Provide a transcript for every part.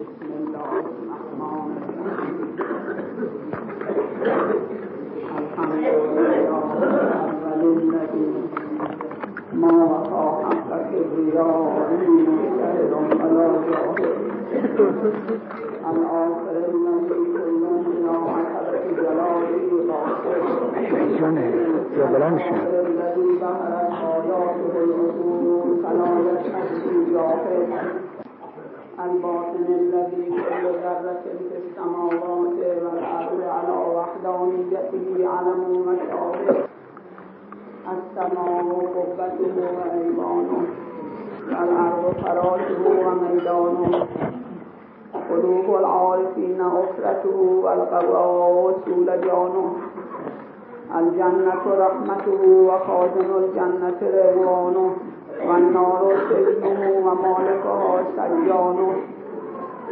بسم الله الباطن الذي كل ذرة في السماوات والأرض على وحدانيته علم مشابه السماء قبته وأيوانه والأرض فراشه وميدانه. قلوب العارفين أسرته والقضاء سولجانه الجنة رحمته وخازن الجنة رضوانه. والنار سجنه ومالكها سجانه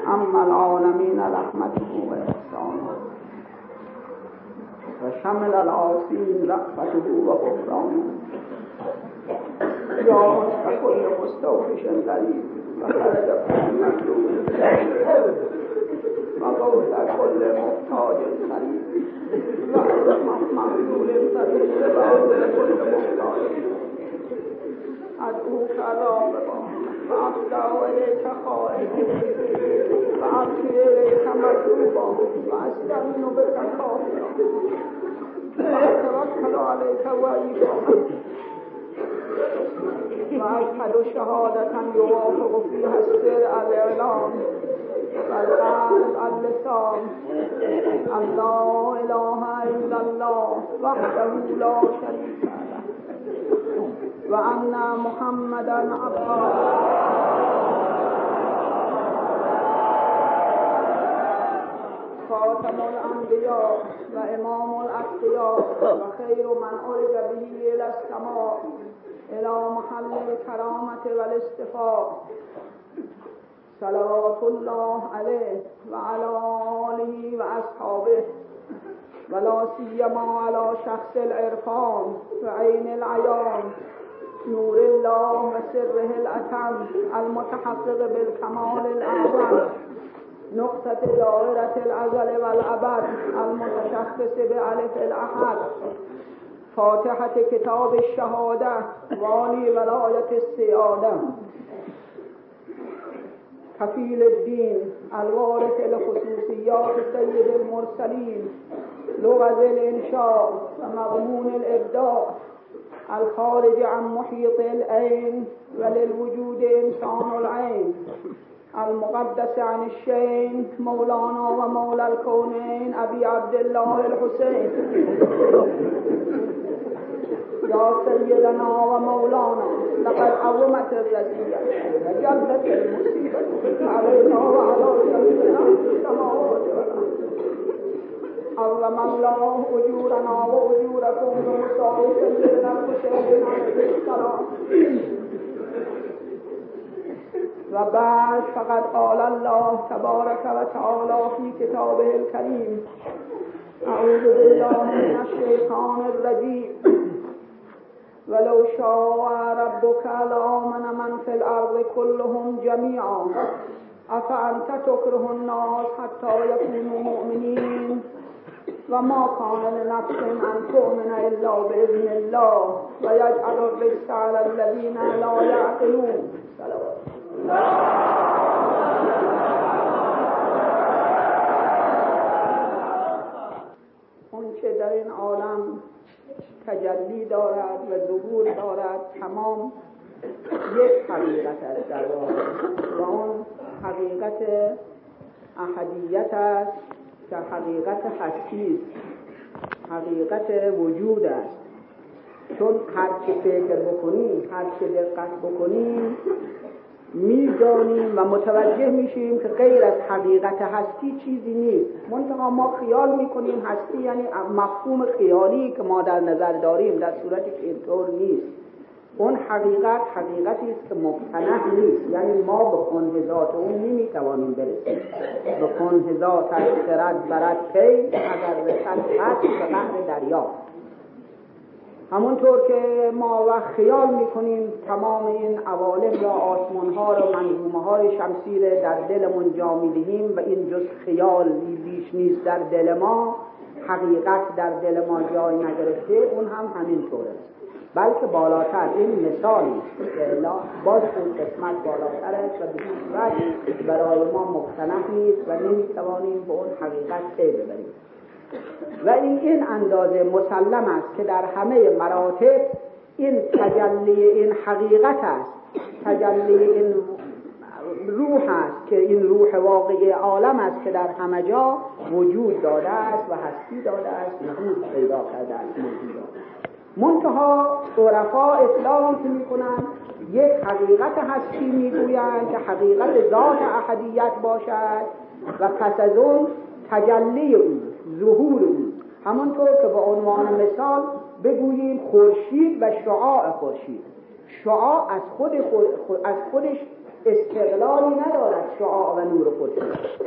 أما العالمين رحمته وإحسانه وشمل العاصين رأفته وغفرانه يا وسط كل مستوحش غريب وخرج كل مكروه وقول كل محتاج غريب وأزمة مغلول فريد وأول كل محتاج أدعوك راغبا وأفدى إليك خائفا وأبكي إليك مكروبا وأستعين بك كافرا وأتوكل عليك وعيدا وأشهد شهادة يوافق فيها السر الإعلام والقلب اللسان أن لا إله إلا الله وحده لا شريك له وأن محمدا عبده. خاتم الأنبياء وإمام الأتقياء وخير من عرج به إلى السماء إلى محل الكرامة والاصطفاء صلوات الله عليه وعلى آله وأصحابه ولا سيما على شخص العرفان وعين العيان نور الله وسره الأتم المتحقق بالكمال الأعظم نقطة دائرة الأزل والأبد المتشخص بألف الأحد فاتحة كتاب الشهادة والي ولاية السيادة كفيل الدين الوارث لخصوصيات سيد المرسلين لغز الإنشاء ومضمون الإبداع الخارج عن محيط العين وللوجود إنسان العين. المقدس عن الشين مولانا ومولى الكونين أبي عبد الله الحسين يا سيدنا ومولانا لقد عظمت الرزية وجلت المصيبة علينا وعلى والأرض عظم الله أجورنا وأجوركم بمصاب سيدنا الحسين عليه السلام وبعد فقد قال الله تبارك وتعالى في كتابه الكريم أعوذ بالله من الشيطان الرجيم ولو شاء ربك لآمن من في الأرض كلهم جميعا أفأنت تكره الناس حتى يكونوا مؤمنين وما كان لنفس أن تؤمن إلا بإذن الله ويجعل الرجس على الذين لا صلوات اون چه در این عالم تجلی دارد و ظهور دارد تمام یک حقیقت است در واقع و اون حقیقت احدیت است که حقیقت هستی حقیقت وجود است. چون هر چه فکر بکنیم هر چه دقت بکنیم می‌دانیم و متوجه میشیم که غیر از حقیقت هستی چیزی نیست. منتها ما خیال می‌کنیم هستی یعنی مفهوم خیالی که ما در نظر داریم در صورتی که اینطور نیست. اون حقیقت حقیقتی است که مقتنع نیست. یعنی ما به کنهزات اون نمی‌توانیم برسیم. به کنهزات از خرد برد پی اگر رسد هست به قهر دریا. همونطور که ما وقت خیال می‌کنیم تمام این عوالم یا آسمان ها و منظومه های در دلمون جا می‌دهیم و این جز خیال بیش نیست در دل ما حقیقت در دل ما جای نگرفته اون هم همینطور است. بلکه بالاتر. این مثالی که باز اون قسمت بالاتر است و به برای ما مقتنع نیست و نمی‌توانیم به اون حقیقت پی ببریم. و این این اندازه مسلم است که در همه مراتب این تجلی این حقیقت است. تجلی این روح است که این روح واقعی عالم است که در همه جا وجود داده است و هستی داده است وجود پیدا کرده است. منتها عرفا اطلاق که می‌کنند یک حقیقت هستی می‌گویند که حقیقت ذات احدیت باشد و پس از اون تجلی او ظهور او. همانطور که به عنوان مثال بگوییم خورشید و شعاع خورشید. شعاع از خود از خودش استقلالی ندارد شعاع و نور خورشید.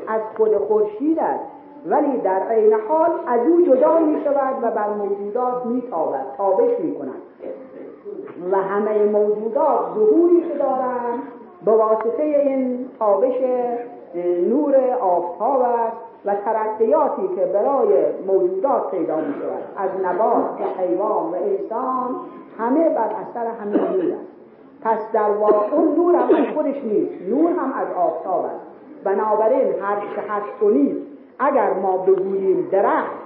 از خود خورشید است. ولی در عین حال از او جدا می شود و بر موجودات می تابد تابش می کند و همه موجودات ظهوری که دارند به واسطه این تابش نور آفتاب است و ترقیاتی که برای موجودات پیدا می شود از نبات و حیوان و انسان همه بر اثر همین نور است. پس در واقع اون نور هم از خودش نیست. نور هم از آفتاب است. بنابراین هر چه هست و نیست اگر ما بگوییم درخت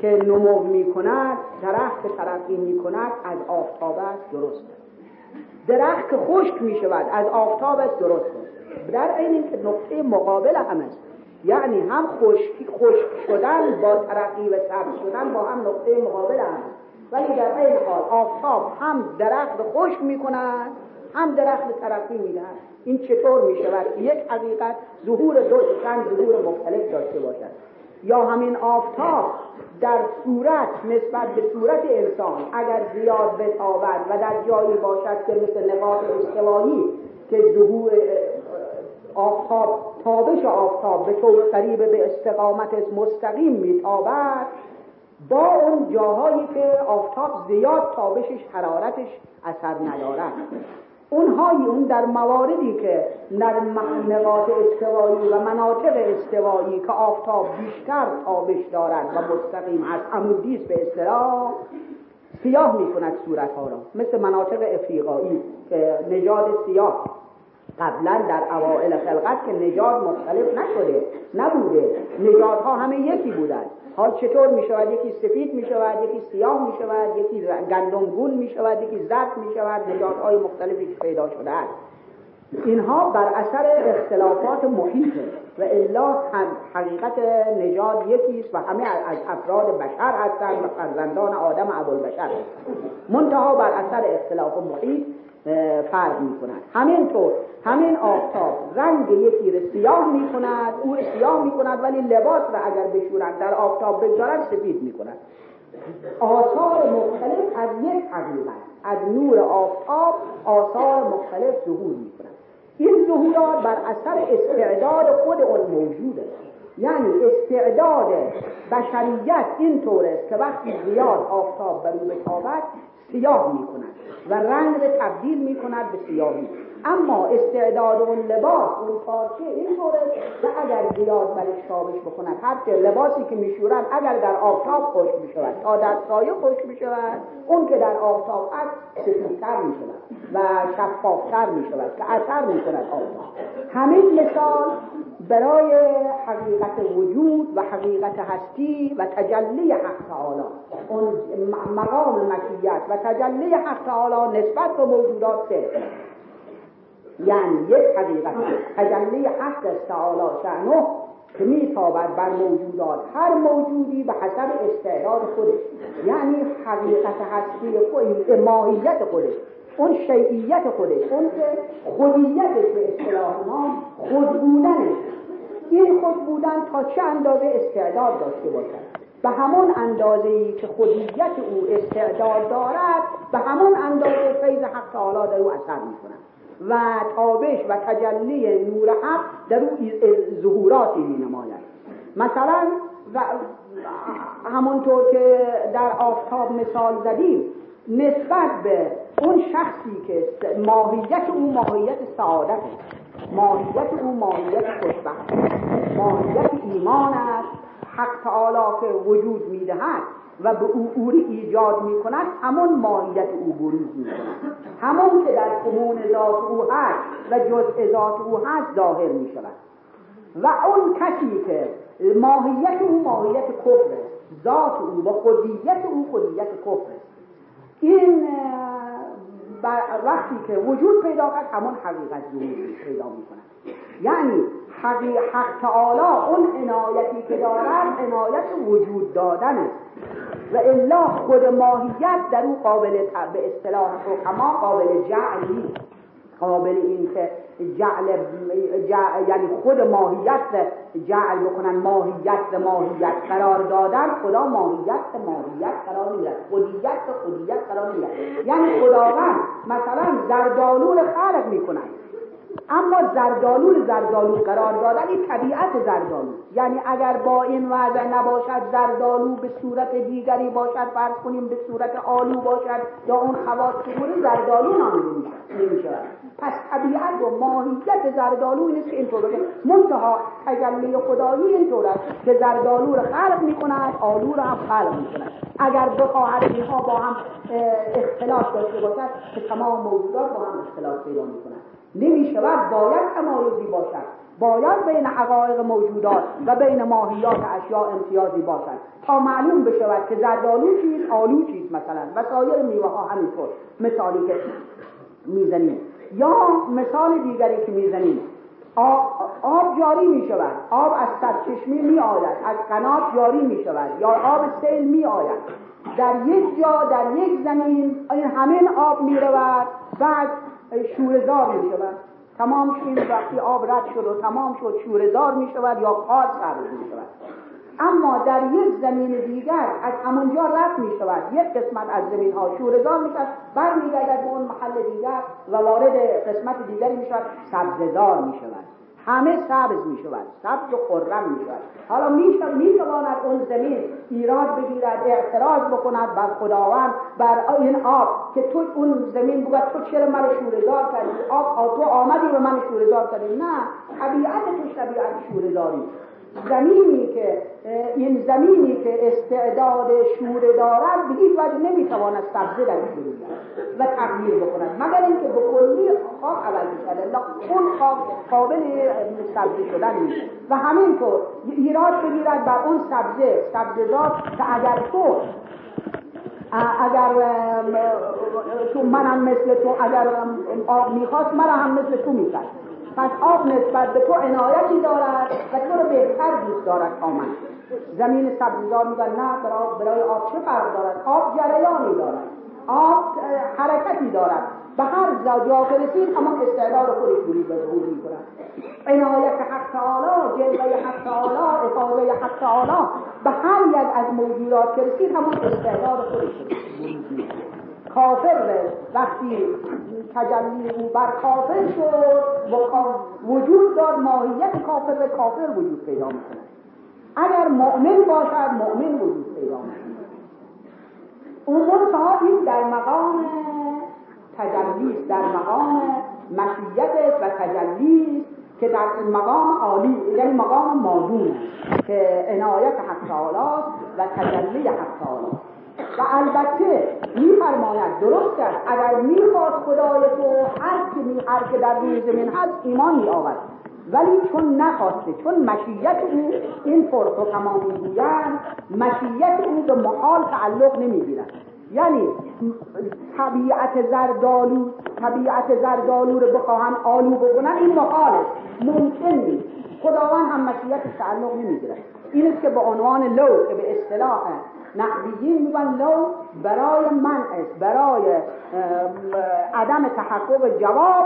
که نمو می کند درخت که ترقی می کند از آفتاب است درست. درخت که خشک می شود از آفتاب است درست. است در این اینکه نقطه مقابل هم است. یعنی هم خشک خشک شدن با ترقی و سبز شدن با هم نقطه مقابل هم ولی در این حال آفتاب هم درخت خشک می کند هم درخت ترقی می این چطور می شود یک حقیقت ظهور دو چند ظهور مختلف داشته باشد؟ یا همین آفتاب در صورت نسبت به صورت انسان اگر زیاد بتابد و در جایی باشد که مثل نقاط استوایی که ظهور آفتاب تابش آفتاب به طور قریب به استقامت مستقیم میتابد با اون جاهایی که آفتاب زیاد تابشش حرارتش اثر ندارد. اونهایی اون در مواردی که در نقاط استوایی و مناطق استوایی که آفتاب بیشتر تابش دارد و مستقیم از عمودیست به اصطلاح سیاه می کند صورت ها را. مثل مناطق افریقایی که نژاد سیاه قبلا در اوائل خلقت که نژاد مختلف نشده نبوده. نژادها همه یکی بودند. حال چطور می شود یکی سفید می شود یکی سیاه می شود یکی گندمگون می شود یکی زرد می شود نژادهای مختلفی که پیدا شده است اینها بر اثر اختلافات محیطه و الا هم حقیقت نژاد یکی است و همه از افراد بشر هستند و فرزندان آدم ابوالبشر. منتها بر اثر اختلاف محیط فرق می کند همینطور همین آفتاب رنگ یکی رو سیاه می کند او سیاه می کند ولی لباس را اگر بشورند در آفتاب بگذارند سفید می کند آثار مختلف از یک حقیقت از نور آفتاب آثار مختلف ظهور می کند این ظهورات بر اثر استعداد خود اون موجوده یعنی استعداد بشریت این طور است که وقتی زیاد آفتاب بر او سیاه می و رنگ رو تبدیل می کند به سیاهی. اما استعداد اون لباس اون پارچه این طوره که اگر زیاد برش تابش هر لباسی که میشورند اگر در آفتاب خوش می شود تا در سایه خوش می شود اون که در آفتاب است سفیدتر می شود و شفافتر می شود که اثر می کند آفتاب. همین مثال برای حقیقت وجود و حقیقت هستی و تجلی حق تعالی. اون مقام مکیت و تجلی حق تعالی نسبت به موجودات صدق یعنی یک حقیقت تجلی حق تعالی شعنه که میتابد بر موجودات هر موجودی به حسب استعداد خودش. یعنی حقیقت هستی خود ماهیت خودش. اون شیعیت خودش. اون که خودیتش به اصطلاح ما خود بودنش این خود بودن تا چه اندازه استعداد داشته باشد؟ به همون اندازه ای که خودیت او استعداد دارد به همون اندازه فیض حق تعالی در او اثر می کند و تابش و تجلی نور حق در او ظهوراتی می نماید مثلا همونطور که در آفتاب مثال زدیم نسبت به اون شخصی که ماهیت او ماهیت سعادت ماهیت او ماهیت خوشبخت ماهیت ایمان است. حق تعالی که وجود می‌دهد و به اوری ایجاد می کند همون ماهیت او بروز می کند همون که در کمون ذات او هست و جزء ذات او هست ظاهر می شود و اون کسی که ماهیت او ماهیت کفر ذات او و خودیت او خودیت کفر این وقتی که وجود پیدا کرد همون حقیقت ظهور پیدا می کند یعنی حق تعالی اون عنایتی که دارد عنایت وجود دادنه و الا خود ماهیت در او قابل به اصطلاح حکما قابل جعل قابل این که جعل, یعنی خود ماهیت جعل بکنن ماهیت به ماهیت قرار دادن خدا ماهیت به ماهیت قرار نمیدن خودیت به خودیت قرار نمیدن یعنی خداوند مثلا زردالون خلق می‌کنن. اما زردالو زردالو قرار دادن طبیعت زردالو یعنی اگر با این وضع نباشد زردالو به صورت دیگری باشد فرض کنیم به صورت آلو باشد یا اون خواص چگونه زردالو نامیده نمیشه پس طبیعت و ماهیت زردالو این که اینطور منتها تجلی خدایی اینطور است که زردالو رو خلق می‌کند آلو رو هم خلق می‌کند. اگر بخواهد اینها با هم اختلاف داشته باشد که تمام موجودات با هم اختلاف پیدا می‌کنند نمی شود باید تمایزی باشد. باید بین حقایق موجودات و بین ماهیات اشیاء امتیازی باشد. تا معلوم بشود که زردالو چیز آلو چیز مثلا. و سایر میوه ها همینطور. مثالی که می‌زنیم. یا مثال دیگری که می‌زنیم. آب, جاری می شود آب از سرچشمه می آید از قنات جاری می شود یا آب سیل می آید در یک جا در یک زمین این همین آب می رود بعد شورزار می شود تمام شد وقتی آب رد شد و تمام شد شورزار می شود یا قار سبز می شود اما در یک زمین دیگر از همونجا رد می شود یک قسمت از زمین ها شورزار می شود برمیگردد به اون محل دیگر و وارد قسمت دیگری می شود سبزدار می شود همه سبز می شود سبز و خرم می شود حالا می تواند اون زمین ایراد بگیرد اعتراض بکند بر خداوند بر این آب که تو اون زمین بگوید تو چرا من شورزار کردی؟ آب تو آمدی و من شورزار کردی؟ نه طبیعت تو طبیعت شورزاری زمینی که این زمینی که استعداد شوره دارد به هیچ وجه نمی‌تواند سبزه در و تغییر بکند. مگر اینکه به کلی خاک عوض بشود اون خاک قابل سبزه شدن نیست. و همینطور ایراد بگیرد بر اون سبزه. سبزه‌زار که اگر تو اگر تو منم مثل تو اگر آب می‌خواست من هم مثل تو می‌کرد. پس آب نسبت به تو عنایتی دارد و تو رو بهتر دوست دارد آمد. زمین سبزیزار میگن نه برای آب چه فرق دارد؟ آب جریانی دارد. آب حرکتی دارد. به هر جا برسید اما استعداد خودش بوری به ظهور می‌کند. عنایت حق تعالی جلوه حق تعالی افاظه حق تعالی. به هر یک از موجودات که رسید همون استعداد خودش کافر وقتی تجلی او بر کافر شد وجود داد ماهیت کافر به کافر وجود پیدا می‌کنه اگر مؤمن باشد مؤمن وجود پیدا می‌کنه اون منتها این در مقام تجلی در مقام مشیت و تجلی که در مقام عالی یعنی مقام مادون که عنایت حق و تجلی حق تعالی و البته میفرماید درست است. اگر می‌خواد خدای تو هر که می هر که در روی زمین هست ایمان می آورد ولی چون نخواسته چون مشیت او این و تمام می‌گویند مشیت او به محال تعلق نمی‌گیرد. یعنی طبیعت زردالو طبیعت زردالو رو بخواهن آلو بکنن این محاله ممکن نیست. خداوند هم مشیت تعلق نمی‌گیرد. این است که به عنوان لو که به اصطلاح نحویین میگن لو برای است برای عدم تحقق جواب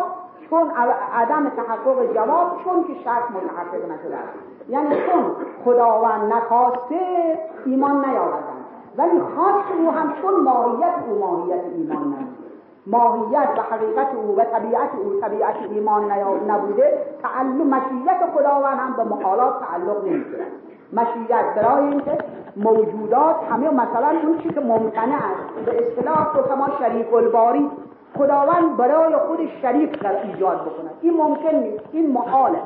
چون عدم تحقق جواب چون که شرط متحقق نشده است. یعنی چون خداوند نخواسته ایمان نیاوردن. ولی خواست او هم چون ماهیت او ماهیت ایمان نمیده ماهیت و حقیقت او و طبیعت او طبیعت ایمان نبوده. تعلق مشیت خداوند هم به محالات تعلق نمی‌گیرد. مشیت برای اینکه موجودات همه مثلا اون چی که ممکنه است به اصطلاح حکما شریک الباری خداوند برای خود شریک در ایجاد بکنه این ممکن نیست این محاله.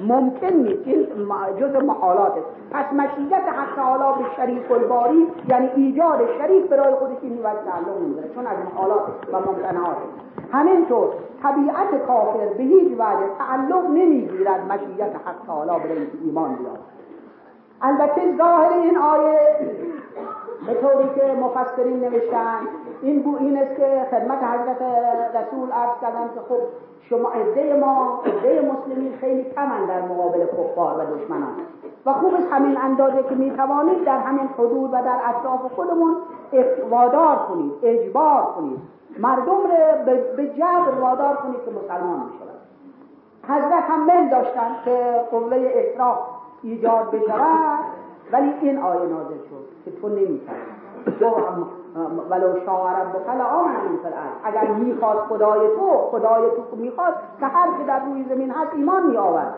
ممکن نیست این جز محالات است. پس مشیت حق تعالی به شریک الباری یعنی ایجاد شریک برای خودش این وجه تعلق چون از محالات و ممکنات. همینطور طبیعت کافر به هیچ وجه تعلق نمی‌گیرد مشیت حق تعالی برای ایمان بیاد البته ظاهر این آیه به طوری که مفسرین نوشتن این بو این است که خدمت حضرت رسول عرض کردن که خب شما عده ما عده مسلمین خیلی کمن در مقابل کفار و دشمنان. و خوب است همین اندازه که می‌توانید در همین حدود و در اطراف خودمون وادار کنید اجبار کنید. مردم رو به جبر وادار کنید که مسلمان بشوند حضرت هم من داشتن که قوله اکراه ایجاد بشود ولی این آیه نازل شد که تو نمی‌تونی ولو شاء ربک لآمن من اگر می‌خواست خدای تو خدای تو می‌خواست که هر که در روی زمین هست ایمان میآورد.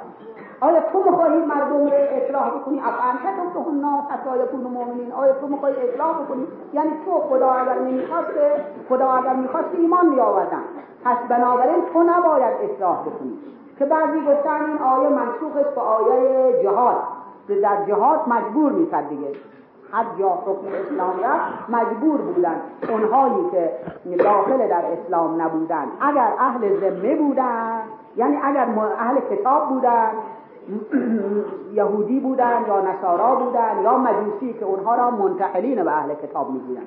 آیا تو می‌خواهی مردم رو اصلاح بکنی؟ افانت تو الناس حتی یکونوا مؤمنین؟ آیا تو می‌خواهی اصلاح بکنی؟ یعنی تو خدا اگر نمی‌خواست خدا اگر می‌خواست ایمان میآوردن. پس بنابراین تو نباید اصلاح بکنی. که بعضی گفتن این آیه منسوخ است به آیه جهاد. در جهاد مجبور می‌کرد دیگه. هر جا حکم اسلام رفت مجبور بودن اونهایی که داخل در اسلام نبودن. اگر اهل ذمه بودن یعنی اگر اهل کتاب بودن یهودی بودن یا نصارا بودن یا مجوسی که اونها را منتقلین به اهل کتاب می‌گویند.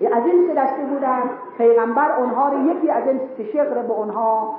از این سه دسته بودن پیغمبر اونها رو یکی از این سه به اونها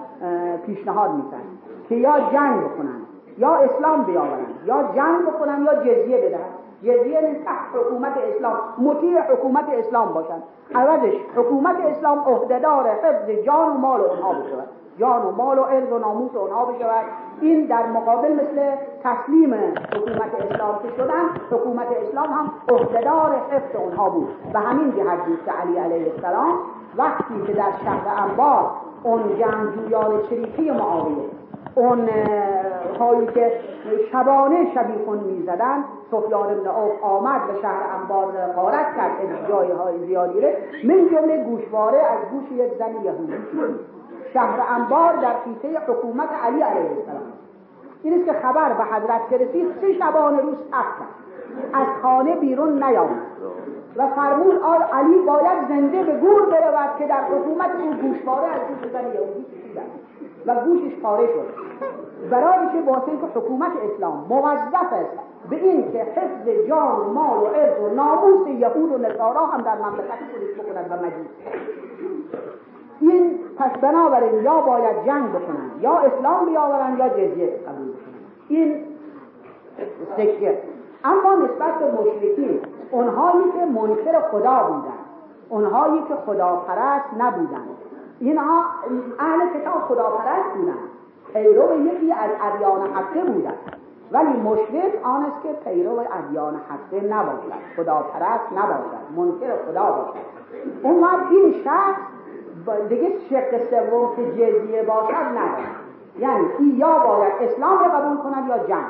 پیشنهاد می‌کرد که یا جنگ بکنن یا اسلام بیاورن یا جنگ بکنن یا جزیه بدن. جزیه تحت حکومت اسلام مطیع حکومت اسلام باشن. عوضش حکومت اسلام عهدهدار حفظ جان و مال اونها بشود. جان و مال و ارز و ناموس اونها بشود این در مقابل مثل تسلیم حکومت اسلام که شدن حکومت اسلام هم عهدهدار حفظ اونها بود. و همین جهت بود که علی علیه السلام وقتی که در شهر انبار اون جنگجویان چریکی معاویه اون هایی که شبانه شبیخون می‌زدن سفیان ابن عوف آمد به شهر انبار غارت کرد جای های زیادی من جمله گوشواره از گوش یک زن یهودی. شهر انبار در خیطه حکومت علی علیه السلام. این است که خبر به حضرت رسید سه شبانه روز تخت از خانه بیرون نیامد. و فرمود آل علی باید زنده به گور برود که در حکومت او گوشواره از گوش زن یهودی و گوشش پاره شد. برای که واسه که حکومت اسلام موظف است به این که حفظ جان و مال و عرض و ناموس یهود و نصارا هم در مملکت خودش بکند و مجید این پس بنابراین یا باید جنگ بکنن یا اسلام بیاورن یا جزیه قبول بکنن. این سکه. اما نسبت به مشرکین اونهایی که منکر خدا بودن اونهایی که خداپرست نبودن. اینها اهل کتاب خداپرست بودن. پیرو یکی از ادیان حقه بودن. ولی مشرک آن است که پیرو ادیان حقه نباشد. خداپرست نباشد. منکر خدا باشد. اون این شخص دیگه شق سوم که جزیه باشد ندارد یعنی این یا باید اسلام رو قبول کند یا جنگ.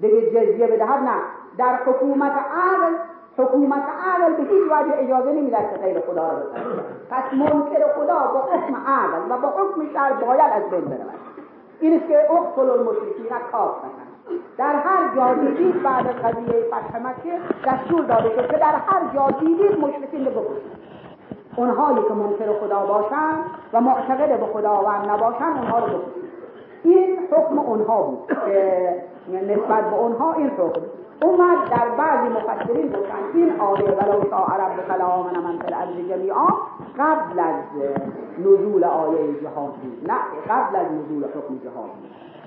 دیگه جزیه بدهد نه. در حکومت عقل حکومت عقل به هیچ وجه اجازه نمی‌دهد که غیر خدا رو بسنده پس منکر خدا با حکم عقل و با حکم شر باید از بین برود. این است که اقتل المشرکین کافتن در هر جا دیدید بعد قضیه فتح مکه دستور داده شد که در هر جا دیدید مشرکین رو بکشید اونهایی که منکر خدا باشند و معتقد به خداوند نباشند اونها رو بکشید. این حکم اونها بود که نسبت به اونها این حکم اومد در بعضی مفسرین گفتن این آیه ولو شاء ربک لآمن من فی الارض جمیعا قبل از نزول آیه جهاد نه قبل از نزول حکم جهاد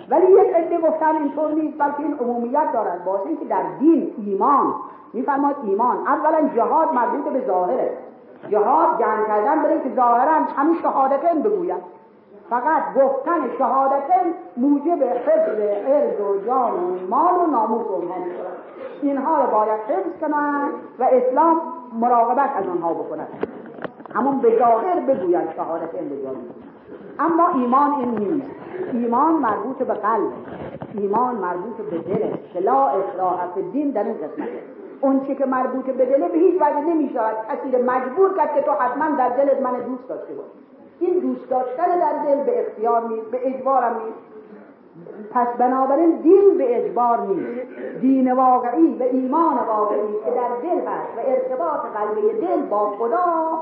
ولی یک عده گفتن اینطور نیست بلکه این عمومیت دارد واسه اینکه در دین ایمان میفرماد ایمان اولا جهاد مربوط به ظاهره. جهاد جنگ کردن برای که ظاهرا همین شهادتین بگوید. فقط گفتن شهادتین موجب حفظ عرض و جان و مال و ناموس اونها می‌شود. اینها رو باید حفظ کنند و اسلام مراقبت از آنها بکند. همون به ظاهر بگوید شهادت به اما ایمان این نیست. ایمان مربوط به قلب ایمان مربوط به دل. لا اصلاح دین در این قسمته اون چی که مربوط به دله به هیچ وجه نمی شود کسی مجبور کرد که تو حتما در دلت من دوست داشته باشی. این دوست داشتن در دل به اختیار نیست به اجبارم نیست. پس بنابراین دین به اجبار نیست. دین واقعی و ایمان واقعی که در دل هست و ارتباط قلبی دل با خدا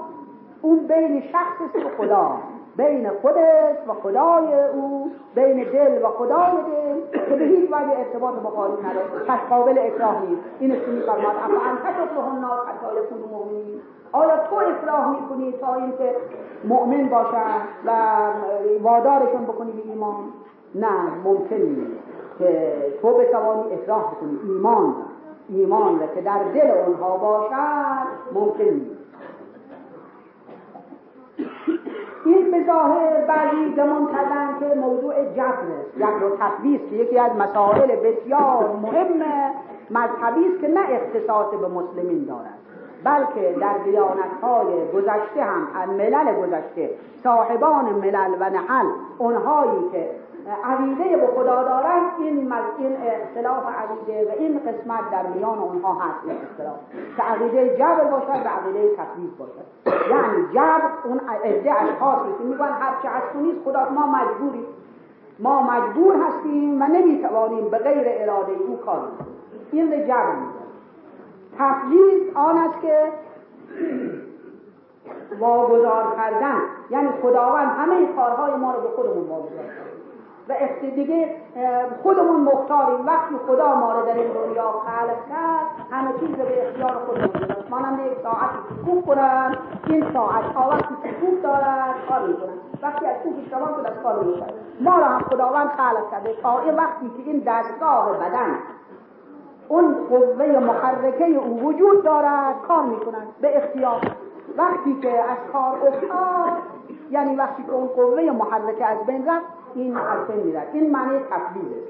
اون بین شخص و خدا. بین خودش و خدای او بین دل و خدای دل که به هیچ وجه ارتباط مخالف نداره. پس قابل اکراه نیست. این است میفرماد؟ اما انت تفلح الناس حتی یکونوا مؤمنین. آیا تو اصلاح می‌کنی تا اینکه مؤمن باشن و وادارشون بکنی به ایمان؟ نه ممکن نیست که تو بتوانی اصلاح کنی ایمان ایمان که در دل اونها باشد ممکن نیست. این به ظاهر بعضی زمان کردن که موضوع جبره جبر و تفویض که یکی از مسائل بسیار مهم مذهبی است که نه اختصاص به مسلمین دارد بلکه در دیانت های گذشته هم ملل گذشته صاحبان ملل و نحل اونهایی که عقیده به خدا دارن این این اختلاف عقیده و این قسمت در میان اونها هست این اختلاف. که عقیده جبر باشد و عقیده تکلیف باشد. یعنی جبر اون عده اشخاصی که میگن؟ هر چه از نیست خدا ما مجبوریم. ما مجبور هستیم و نمی‌توانیم به غیر اراده او کار این به جبر تفویض آن است که واگذار کردن. یعنی خداوند همه کارهای ما رو به خودمون واگذار و دیگه خودمون مختاریم. وقتی خدا ما رو در این دنیا خلق کرد همه چیز به اختیار خودمون گذاشت مانند یک ساعتی سکوب کنن این ساعت ها وقتی سکوب دارد کار وقتی از اشتباه شد از کار می‌کنن. ما رو هم خداوند خلق کرده. تا وقتی که این دستگاه بدن اون قوه محرکه او وجود دارد کار می‌کنن. به اختیار. وقتی که از کار افتاد یعنی وقتی که اون قوه محرکه از بین رفت این از بین میرد این معنی تفویضه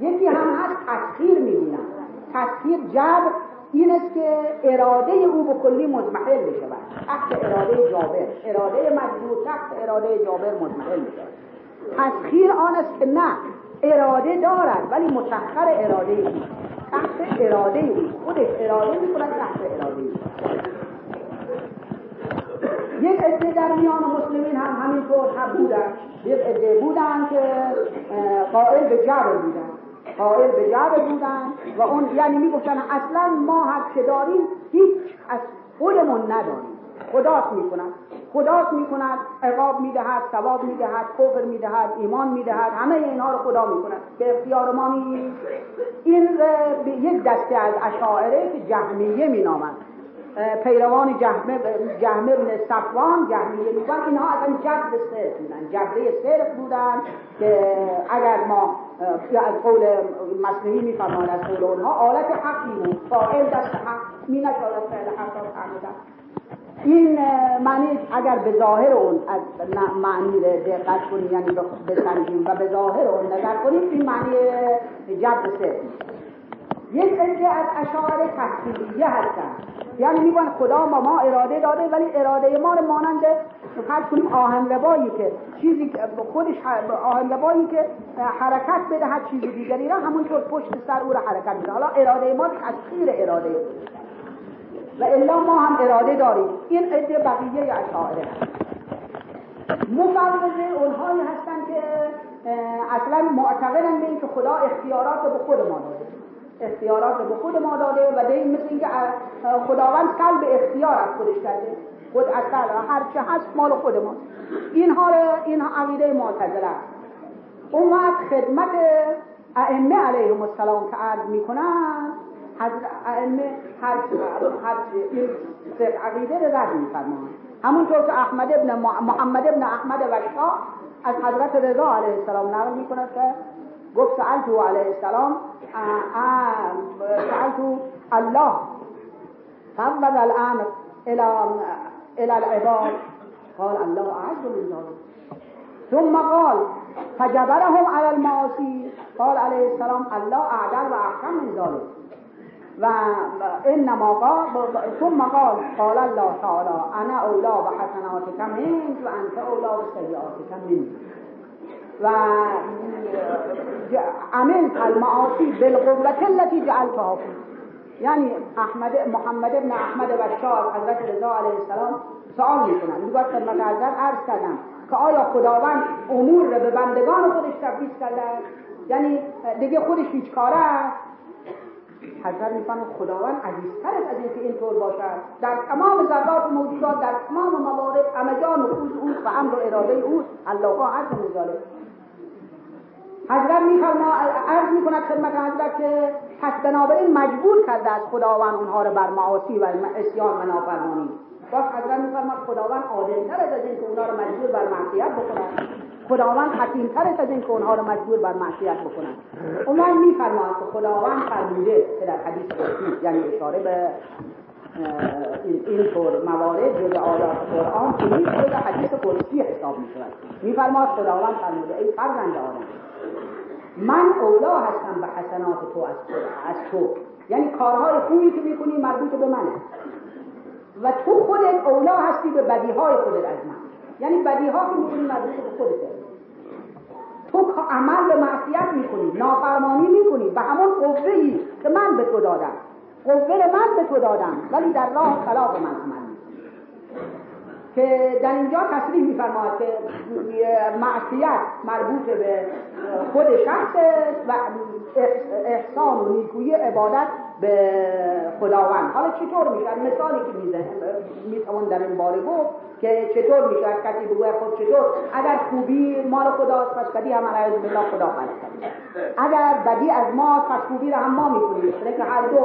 یکی هم هست تسخیر می‌بینن. تسخیر جبر این است که اراده او به کلی مزمحل بشه تحت اراده جابر. اراده مجبور تحت اراده جابر مزمحل بشه تسخیر آن است که نه اراده دارد ولی متخر اراده او تحت اراده او خودش اراده می‌کند تحت اراده او یک عده در میان مسلمین هم همینطور هم بودن. یک عده بودن که قائل به جبر بودن. قائل به جبر بودن و اون یعنی می‌گفتن اصلا ما هر چه داریم هیچ از خودمون نداریم. خداست می‌کند. خداست می‌کند. عقاب می‌دهد ثواب می‌دهد کفر می‌دهد ایمان می‌دهد. همه اینها رو خدا می‌کند. به اختیار ما نیست. این یک دسته از اشاعره که جهمیه مینامند. پیروان جهمه جهمه بن صفوان جهمیه میگن اینها اصلا جبر صرف بودن جبره صرف بودن که اگر ما از قول مصنوی میفرمان از قول اونها آلت حقی بود. فاعل دست حق می نشارد فعل حق را این معنی اگر به ظاهر اون از معنی دقت کنیم یعنی بسنجیم و به ظاهر اون نظر کنیم این معنی جبر صرف. یک عده از اشعار تفصیلیه هستن. یعنی میگن خدا ما ما اراده داده ولی اراده ما رو مانند فرض کنیم آهن که چیزی که خودش آهن که حرکت بدهد چیز دیگری را همونطور پشت سر او را حرکت بده حالا اراده ما تسخیر اراده. و الا ما هم اراده داریم. این عده بقیه اشاعره. مفوضه اونهایی هستن که اصلا معتقدن به اینکه خدا اختیارات به خود ما داده. اختیارات به خود ما داده و این مثل اینکه خداوند قلب اختیار از خودش کرده. خود از هر چه هست مال خود ما. اینها این عقیده معتزله اون وقت خدمت ائمه علیهم السلام که عرض می‌کنن. حضرت ائمه هر هر این عقیده رو رد میفرمان همونطور که احمد ابن محمد ابن احمد وشا از حضرت رضا علیه السلام نقل می‌کند که قلت سألته عليه السلام آه آه سألته الله. فبد الأمر إلى إلى العباد. قال الله أعز من ذلك ثم قال فجبرهم على المعاصي. قال عليه السلام الله أعدل وأحكم من ذلك وإنما قال ثم قال قال الله تعالى أنا أولى بحسناتك منك وأنت أولى بسيئاتك منك و و عملت المعاصی بالقوة التي جعلتها فيك یعنی احمد محمد ابن احمد بشار حضرت رضا علیه السلام سوال می‌کنن. می‌گوید خدمت حضرت عرض کردم که آیا خداوند امور را به بندگان خودش تبدیل کرده؟ یعنی دیگه خودش هیچ کاره است. حضرت میفرماید خداوند عزیزتر از اینکه اینطور باشد. در تمام ذرات موجودات در تمام موارد همه نفوذ اوست و امر و اراده اوست. الله هر ذالک حضرت میفرما عرض می‌کند خدمت حضرت که پس بنابراین مجبور کرده از خداوند اونها رو بر معاصی و اسیان و نافرمانی. باز حضرت میفرماد خداوند عادلتر از اینکه اونها رو مجبور بر معصیت بکنند. خداوند حکیمتر از اینکه اونها رو مجبور بر معصیت بکنند. اون میفرماد که خداوند فرموده که در حدیث قدسی یعنی اشاره به این طور موارد جز آیات قرآن که نیست جز حدیث قدسی حساب می شود میفرماد خداوند فرموده ای فرزند آدم من اولا هستم به حسنات تو از, از تو. یعنی کارهای خوبی که می‌کنی مربوط به منه. و تو خودت اولا هستی به بدیهای خودت از من. یعنی بدیها که می‌کنی مربوط به خودته تو عمل به معصیت می‌کنی نافرمانی می‌کنی به همون قوه که من به تو دادم. قوه من به تو دادم ولی در راه خلاف من عمل که در اینجا تصریح میفرماید که معصیت مربوط به خود شخص و احسان و نیکویی عبادت به خداوند. حالا چطور میشه مثالی که می‌زنه می‌توان در این باره گفت که چطور میشه کسی بگوید خب چطور؟ اگر خوبی مال خداست پس بدی هم علیه بالله خدا اگر بدی از ما پس خوبی رو هم ما می‌کنیم. که هر دو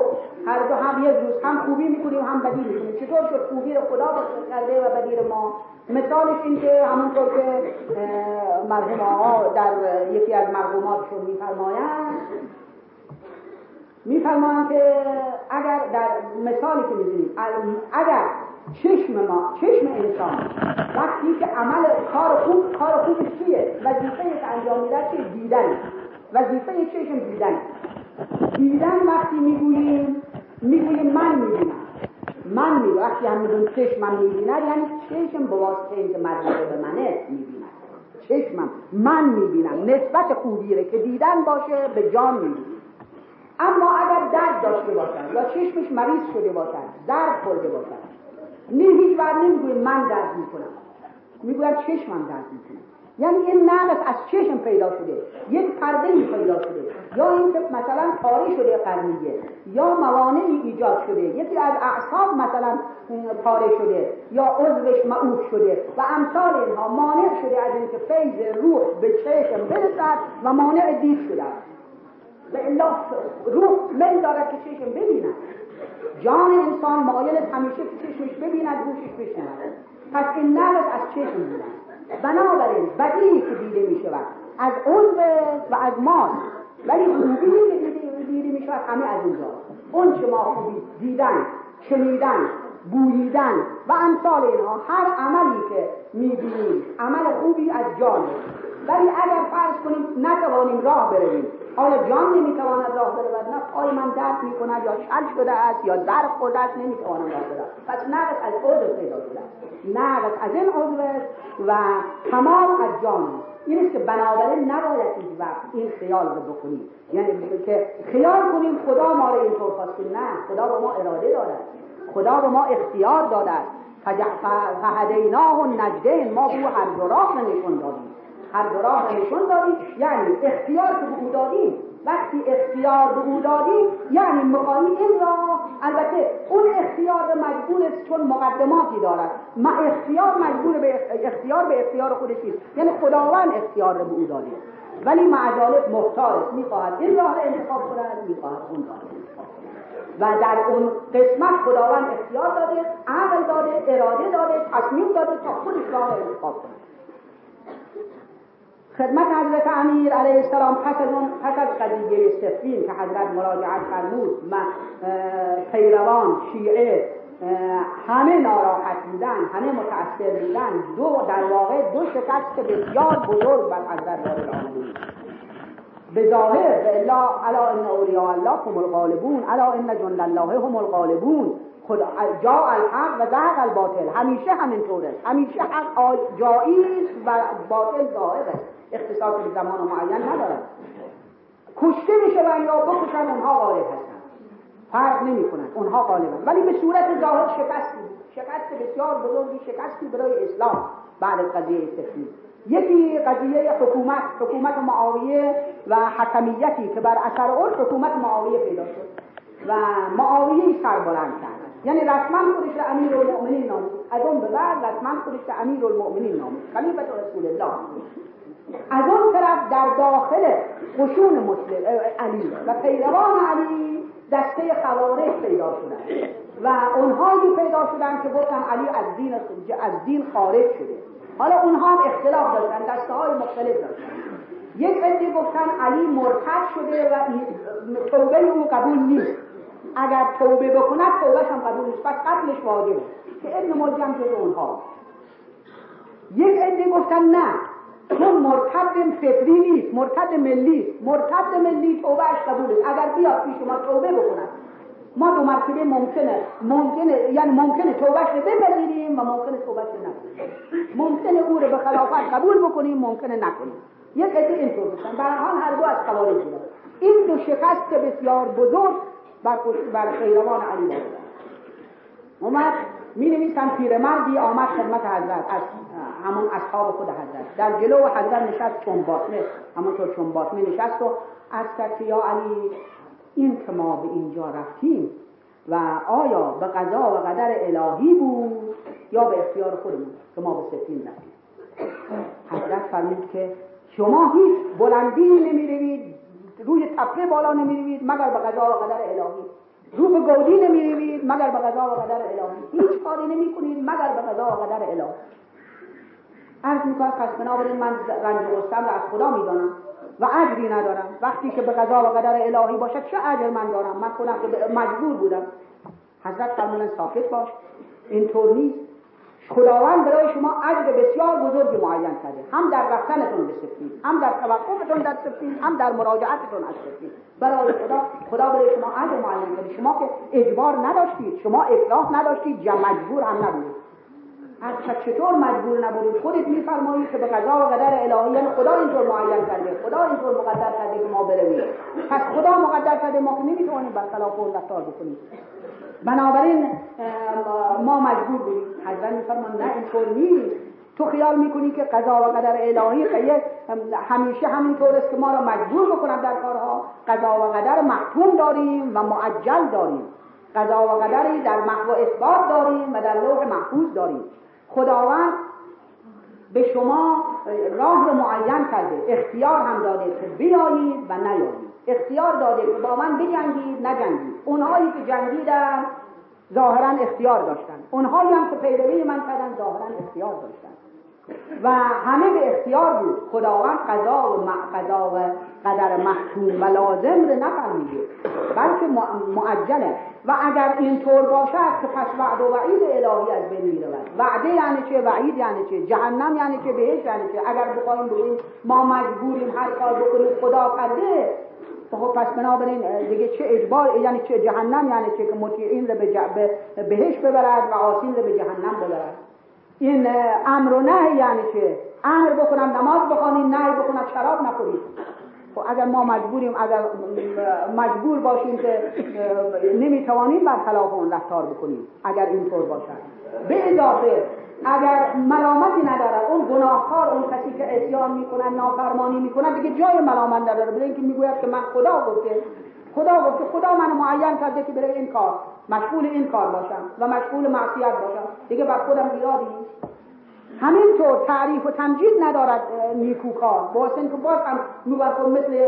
هر دو هم یک روز هم خوبی می‌کنیم هم بدی می‌کنیم. چطور شد؟ خوبی رو خدا کرده و بدی رو ما. مثالش این که همونطور که مرحوم آقا در یکی از مرحوماتشون میفرمایند میفرمایند که اگر در مثالی که می‌زنیم اگر چشم ما چشم انسان وقتی که عمل کار خوب کار خوب چیه؟ وظیفه که انجام میده چیه؟ دیدن. وظیفه چشم دیدن. دیدن وقتی می‌گوییم می‌گوییم من می‌بینم. من می‌بینم. وقتی هم می‌گوییم چشم من می‌بیند یعنی چشم به واسطه اینکه به منه می‌بیند. چشمم من می‌بینم. نسبت خوبی که دیدن باشه به جان می‌بینم. اما اگر درد داشته باشد یا چشمش مریض شده باشد درد خورده باشد نه هیچ وقت نمی‌گویم من درد می‌کنم. می‌گویم چشمم درد می‌کنه. یعنی این نقص از چشم پیدا شده یک پرده پیدا شده یا اینکه مثلا پاره شده قرنیه یا موانعی ایجاد شده یکی از اعصاب مثلا پاره شده یا عضوش معوف شده و امثال اینها مانع شده از اینکه فیض روح به چشم برسد و مانع دید شده و الا روح میل دارد که چشم ببیند. جان انسان مایل همیشه که چشمش ببیند گوشش بشنود. پس این نقص از چشم بودن. بنابراین بدی که دیده می شود از عضو و از ما ولی خوبی که دیده, دیده می شود همه از اونجا اون چه ما خوبی دیدن شنیدن بوییدن و امثال اینها هر عملی که می‌بینیم عمل خوبی از جان ولی اگر فرض کنیم نتوانیم راه برویم. آیا جان نمی‌تواند راه برود؟ نه پای من درد می‌کند یا شل شده است یا در خورده است؟ نمی‌توانم راه برم. پس نقص از عضو پیدا شده نقص از این عضو و تمام از جان. این است که بنابراین نباید هیچ وقت این خیال رو بکنیم. یعنی که خیال کنیم خدا ما رو اینطور خواسته نه خدا به ما اراده دارد. خدا به ما اختیار دادد فهدیناه و نجدین ما او هر دو راه نشون دادیم. هر دو راه نشون دادیم. یعنی اختیار به او دادیم وقتی اختیار به او دادیم یعنی می‌خواهی این را البته اون اختیار مجبور است چون مقدماتی دارد. ما اختیار مجبور به اختیار به اختیار خودش یعنی خداوند اختیار به او داده. ولی معجالت مختار است می‌خواهد این راه را انتخاب کند می‌خواهد اون راه و در اون قسمت خداوند اختیار داده عقل داده اراده داده تصمیم داده تا خودش راه انتخاب کنه خدمت حضرت امیر علیه السلام پس از اون پس از قضیه سفین که حضرت مراجعت فرمود پیروان شیعه همه ناراحت بودن همه متأثر بودن دو در واقع دو شکست بسیار بزرگ بر حضرت وارد آمده به ظاهر الا الا ان اولیاء الله هم الغالبون الا ان جند الله هم الغالبون. خدا جا الحق و زهق الباطل. همیشه همینطوره. همیشه حق جایی و باطل ظاهره. اختصاص به زمان معین نداره. کشته میشون یا بکشن اونها غالب هستن. فرق نمی کنن اونها غالبن. ولی به صورت ظاهر شکست شکست بسیار بزرگی شکستی برای اسلام بعد از قضیه سفید یکی قضیه حکومت حکومت معاویه و حکمیتی که بر اثر اون حکومت معاویه پیدا شد. و معاویه سر بلند کرد. یعنی رسما خودش را امیر المؤمنین نامید از اون به بعد رسما خودش را امیر المؤمنین نامید خلیفت رسول الله. از اون طرف در داخل قشون مسلم علی و پیروان علی دسته خوارج پیدا شدن. و اونهایی پیدا شدن که گفتن علی از دین از دین خارج شده. حالا اونها هم اختلاف داشتن دسته های مختلف داشتن. یک عده گفتن علی مرتد شده و توبه او قبول نیست. اگر توبه بکند توبهش هم قبول نیست. پس قتلش واجبه. که ابن ملجم جز اونها. یک عده گفتن نه. چون مرتد فطری نیست مرتد ملی مرتد ملی توبهش قبوله اگر بیاد پیش ما توبه بکند ما دو مرتبه ممکنه. ممکنه یعنی ممکنه توبهش رو بپذیریم و ممکنه توبهش رو نکنیم. ممکنه او رو به خلافت قبول بکنیم ممکنه نکنیم. یک عده اینطور بشن در حال هر دو از بودن این دو شکست بسیار بزرگ بر بر پیروان علی بود اومد می نویسن پیرمردی آمد خدمت حضرت. از همون اصحاب خود حضرت. در جلو حضرت نشست چون باطمه همونطور باطمه نشست و از که یا علی این که ما به اینجا رفتیم و آیا به قضا و قدر الهی بود یا به اختیار خودمون که ما به رفتیم. حضرت فرمود که شما هیچ بلندی نمی‌روید روی تپه بالا نمی‌روید مگر به قضا و قدر الهی. رو به گودی نمی‌روید مگر به قضا و قدر الهی. هیچ کاری نمی کنید مگر به قضا و قدر الهی. عرض می‌کنم پس بنابراین من رنج و را از خدا می‌دانم و اجری ندارم. وقتی که به قضا و قدر الهی باشد چه اجر من دارم؟ من خودم که مجبور بودم. حضرت فرمودن ساکت باش. اینطور نیست. خداوند برای شما اجر بسیار بزرگی معین کرده. هم در رفتنتون به هم در توقفتون در سفید هم در مراجعتتون از سفید برای خدا خدا برای شما اجر معین کرده. شما که اجبار نداشتید شما اکراه نداشتید مجبور هم نبودید. از چطور مجبور نبودید خودت میفرمایید که به قضا و قدر الهی یعنی خدا اینطور معین کرده خدا اینطور مقدر کرده که ما برویم. پس خدا مقدر کرده ما که نمی‌توانیم برخلاف اون رفتار بکنیم. بنابراین ما مجبور بودیم. حضرت میفرمان نه اینطور نیست. تو خیال می‌کنی که قضا و قدر الهی همیشه همینطور است که ما را مجبور بکنند در کارها؟ قضا و قدر محکوم داریم و معجل داریم. قضا و قدری در محو اثبات داریم و در لوح محفوظ داریم. خداوند به شما راه رو معین کرده. اختیار هم داده که بیایید و نیایید. اختیار داده که با من بجنگید نجنگید. اونهایی که جنگیدن ظاهرا اختیار داشتن. اونهایی هم که پیروی من کردن ظاهرا اختیار داشتن. و همه به اختیار بود. خداوند قضا و قضا و قدر محکوم و لازم رو نفهمیده. بلکه معجله. و اگر اینطور باشد که پس وعد و وعید الهی از بین می‌رود. وعده یعنی چه؟ وعید یعنی چه؟ جهنم یعنی چه؟ بهش یعنی چه؟ اگر بخوایم بگیم ما مجبوریم هر کار بکنیم خدا کرده خب پس بنابراین دیگه چه اجبار؟ یعنی چه؟ جهنم یعنی چه که مطیعین رو به بهش ببرد و عاصین رو به جهنم ببرد. این امر و نه یعنی چه امر بکنم نماز بخوانید نه بکنم شراب نخورید خب اگر ما مجبوریم اگر مجبور باشیم که نمی‌توانیم برخلاف اون رفتار بکنیم اگر اینطور باشد. به اضافه اگر ملامتی ندارد اون گناهکار اون کسی که اتیان می‌کنن نافرمانی می‌کنن دیگه جای ملامت نداره بده اینکه می‌گوید که من خدا گفته خدا گفته خدا من معین کرده که برای این کار. مشغول این کار باشم و مشغول معصیت باشم. دیگه بر خودم نیست. همینطور تعریف و تمجید ندارد نیکوکار با که باز هم خود مثل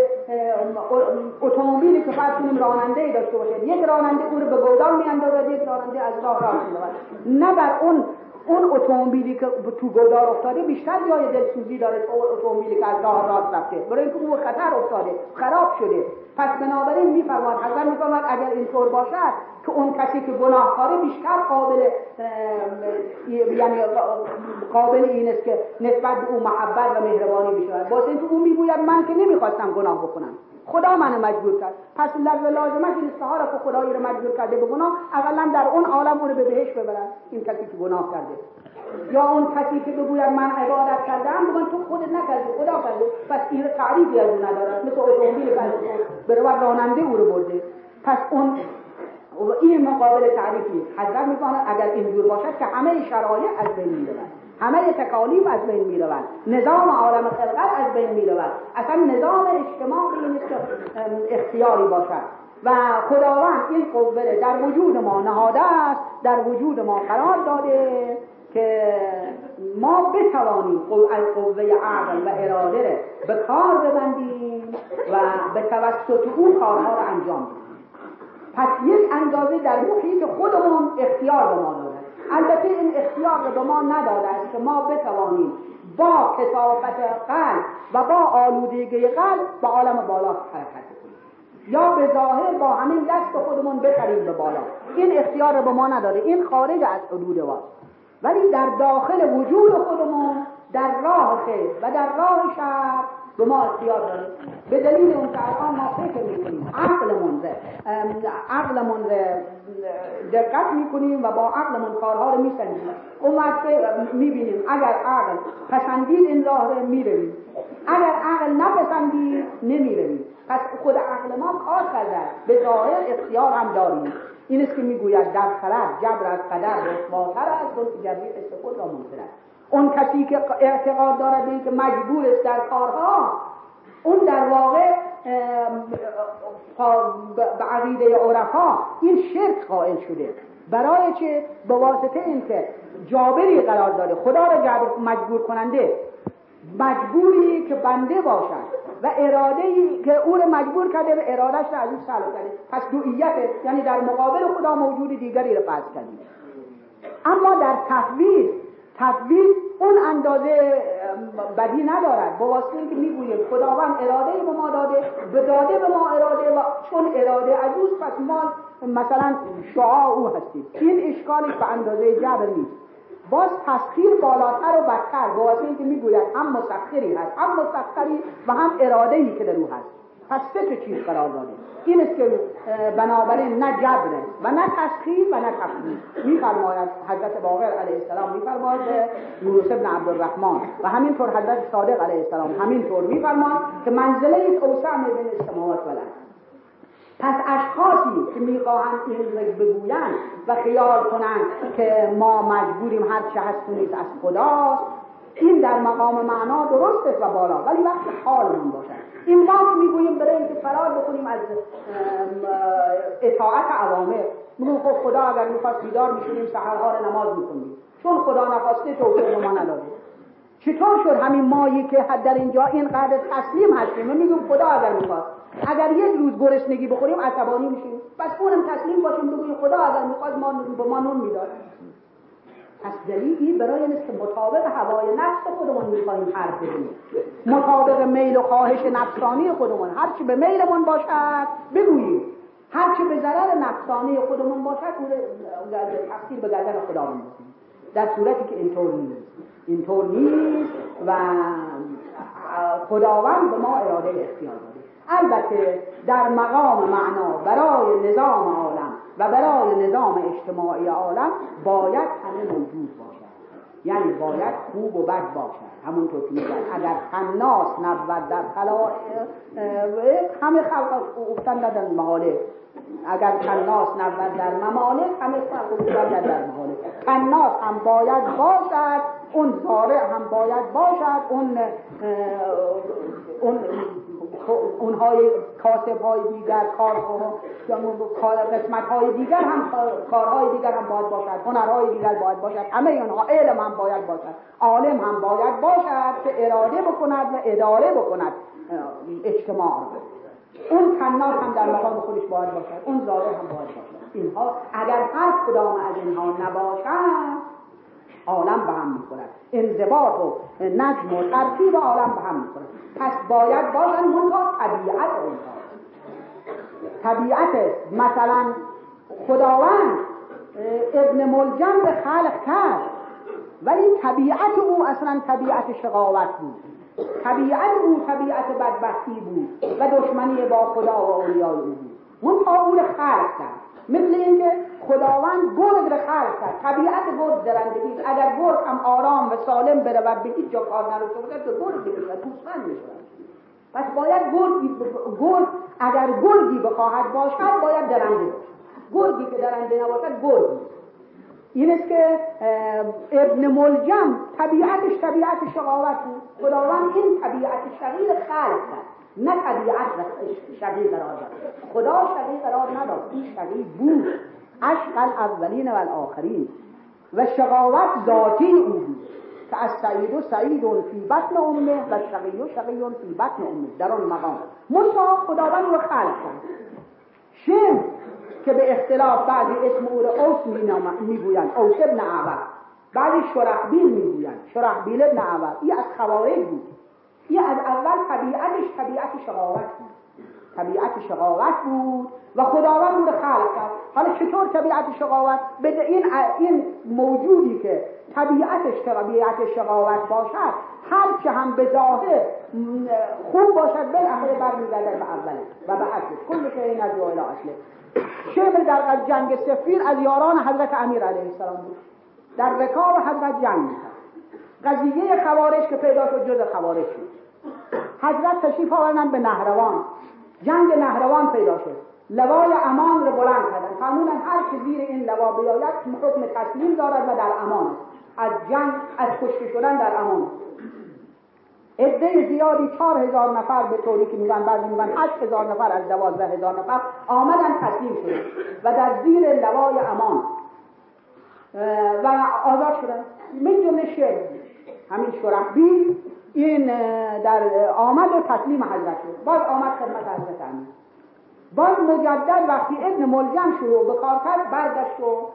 اتومبیلی که فرض کنیم راننده ای داشته باشه یک راننده او رو به گودال میاندازد یک راننده از راه راه نه بر اون اون اتومبیلی که تو گودار افتاده بیشتر جای دلسوزی داره تا اتومبیلی که از راه راست رفته. برای اینکه او خطر افتاده خراب شده. پس بنابراین میفرماد حضرت میفرماد اگر اینطور باشد که اون کسی که گناهکاره بیشتر قابل یعنی قابل این است که نسبت به او محبت و مهربانی بشود. واسه اینکه او می‌گوید من که نمی‌خواستم گناه بکنم. خدا منو مجبور کرد. پس لازمش این استحار که خدایی رو مجبور کرده به گناه اولا در اون عالم اون رو به بهش ببرن. این کسی که گناه کرده. یا اون کسی که بگوید من عبادت کردم بگن تو خودت نکردی خدا کرده. پس این تعریفی از اون ندارد مثل اتومبیل بره راننده او رو برده. پس اون این مقابل تعریفی. حضرت می‌کنه اگر اینجور باشد که همه شرایع از بین می‌رود. همه تکالیف از بین می روند نظام عالم خلقت از بین می رود اصلا نظام اجتماعی نیست اختیاری باشد. و خداوند این قوه در وجود ما نهاده است در وجود ما قرار داده که ما بتوانیم از قوه عقل و اراده به کار ببندیم و به توسط او کارها را انجام بدیم. پس یک اندازه در محیط خودمون اختیار به ما داده البته این اختیار به ما نداده است که ما بتوانیم با کتابت قلب و با آلودگی قلب به عالم بالا حرکت کنیم. یا به ظاهر با همین دست خودمون بپریم به بالا. این اختیار به ما نداده. این خارج از حدود ما ولی در داخل وجود خودمون در راه خیر و در راه شر به ما اختیار داره به دلیل اون که الان ما فکر می‌کنیم عقلمون عقلمون دقت می‌کنیم و با عقلمون کارها رو میسنجیم اون وقت می‌بینیم اگر عقل پسندید این راه رو می‌رویم اگر عقل نپسندید نمی‌رویم پس خود عقل ما کار کرده. به ظاهر اختیار هم داریم. این است که می‌گوید در خرد جبر از قدر رسواتر است و جبری استفاد را منکر است اون کسی که اعتقاد دارد به که مجبور است در کارها اون در واقع به عقیده عرفا این شرک قائل شده. برای چه؟ به واسطه اینکه جابری قرار داره خدا را مجبور کننده. مجبوری که بنده باشد و اراده ای که او رو مجبور کرده به ارادش را از او سلب کرده. پس دوئیت یعنی در مقابل خدا موجود دیگری رو فرض کردیم. اما در تفویض تفویض اون اندازه بدی ندارد با واسطه اینکه می‌گوییم خداوند اراده به ما داده به داده به ما اراده و چون اراده از پس ما مثلا شعاع او هستیم. این اشکالش به اندازه جبر نیست. باز تسخیر بالاتر و بدتر. با واسطه اینکه می‌گوید هم مسخری هست هم مسخری و هم اراده ای که در او هست. پس سه چیز قرار داده. این است که بنابراین نه جبره و نه تسخیر و نه تفرید میفرماید حضرت باقر علیه السلام میفرماید یونس ابن عبدالرحمن. و همینطور حضرت صادق علیه السلام همینطور میفرماید که منزله اوسع بین السماوات و پس اشخاصی که می‌خواهند این رو بگویند و خیال کنند که ما مجبوریم هر چه هست از خداست این در مقام معنا درست است و بالا. ولی وقت حالمون باشد این ما که می‌گوییم برای اینکه فرار بکنیم از اطاعت عوامر می‌گویم خب خدا اگر می‌خواست بیدار میشونیم سحرها رو نماز می‌کنیم چون خدا نخواسته توفیق ما نداده. چطور شد همین مایی که در اینجا اینقدر تسلیم هستیم؟ میگیم خدا اگر می‌خواست. اگر یک روز گرسنگی بخوریم عصبانی میشیم. پس اونم تسلیم باشیم بگوییم خدا اگر می‌خواست ما به ما نون می‌داد. پس دلیلی برای این که مطابق هوای نفس خودمون می‌خواهیم حرف بزنیم. مطابق میل و خواهش نفسانی خودمون. هرچی به میلمون باشد بگوییم. هرچی به ضرر نفسانی خودمون باشد تقصیر به گردن خداوند در صورتی که اینطور نیست. اینطور نیست و خداوند به ما اراده اختیار داده البته در مقام معنا برای نظام عالم و برای نظام اجتماعی عالم باید همه موجود باشد. یعنی باید خوب و بد باشد. همونطور که میگن اگر خناس نبود در خلایق همه خلق افتن در محاله اگر خناس نبود در ممالک همه خلق افتن در محاله خناس هم باید باشد اون زارع هم باید باشد اون اون اونهای کاسب های دیگر کار قسمت های دیگر هم کارهای دیگر هم باید باشد هنرهای دیگر باید باشد همه اونها علم هم باید باشد عالم هم باید باشد که اراده بکند و اداره بکند اجتماع اون کنار هم در مقام خودش باید باشد اون ظاهر هم باید باشد. اینها اگر هر کدام از اینها نباشد عالم به هم می‌خورد. انضباط و نظم و ترتیب عالم به هم می‌خورد. پس باید باشن منتها طبیعت اونها طبیعت مثلا خداوند ابن ملجم به خلق کرد. ولی طبیعت او اصلا طبیعت شقاوت بود. طبیعت او طبیعت بدبختی بود و دشمنی با خدا و اولیای او بود. اون او خلق کرد. مثل اینکه خداوند گرگ رو خلق کرد. طبیعت گرگ درندگی اگر گرگ هم آرام و سالم بره و به هیچ جا کار نرسه بوده تو گرگ میشه توسمن میشه پس باید گرگ اگر گرگی بخواهد باشد باید درنده باشد. گرگی که درنده نباشد گرگی این است که ابن ملجم طبیعتش طبیعت شقاوت بود. خداوند این طبیعت شقیر خلق کرد. نه طبیعت شقی قرار داد. خدا شقی قرار نداد. این شقی بود. عشق الاولین و الاخرین. و شقاوت ذاتی او بود که از سعید و سعید فی بطن امه و شقی و شقی فی بطن امه در آن مقام. منتها خداوند رو خلق کرد. شم که به اختلاف بعضی اسم او را اوس می‌گویند اوس ابن عبر بعضی شرحبیل می‌گویند شرحبیل ابن عبر این از خوارج بود. این از اول طبیعتش طبیعت شقاوت بود. طبیعت شقاوت بود و خداوند او را خلق کرد. حالا چطور طبیعت شقاوت؟ به این این موجودی که طبیعتش طبیعت شقاوت باشد هر چه هم به ظاهر خوب باشد بالاخره برمیگردد به اوله و به اصلش کل که این از اصله شیخ در جنگ سفیر از یاران حضرت امیر علیه السلام بود. در رکاب حضرت جنگ قضیه خوارش که پیدا شد جز خوارش شد حضرت تشریف آوردن به نهروان. جنگ نهروان پیدا شد. لوای امان رو بلند کردن. قانونا هر که زیر این لوا بیاید حکم تسلیم دارد و در امان. از جنگ از کشته شدن در امان. عده زیادی چهار هزار نفر به طوری که میگن بعضی میگن هشت هزار نفر از دوازده هزار نفر آمدن تسلیم شدن و در زیر لوای امان. و آزاد شدن. من جمله شعر. همین شرحبیل این در آمد و تسلیم حضرت شد. باز آمد خدمت حضرت امین باز مجدد وقتی ابن ملجم شروع به کار کرد برگشت و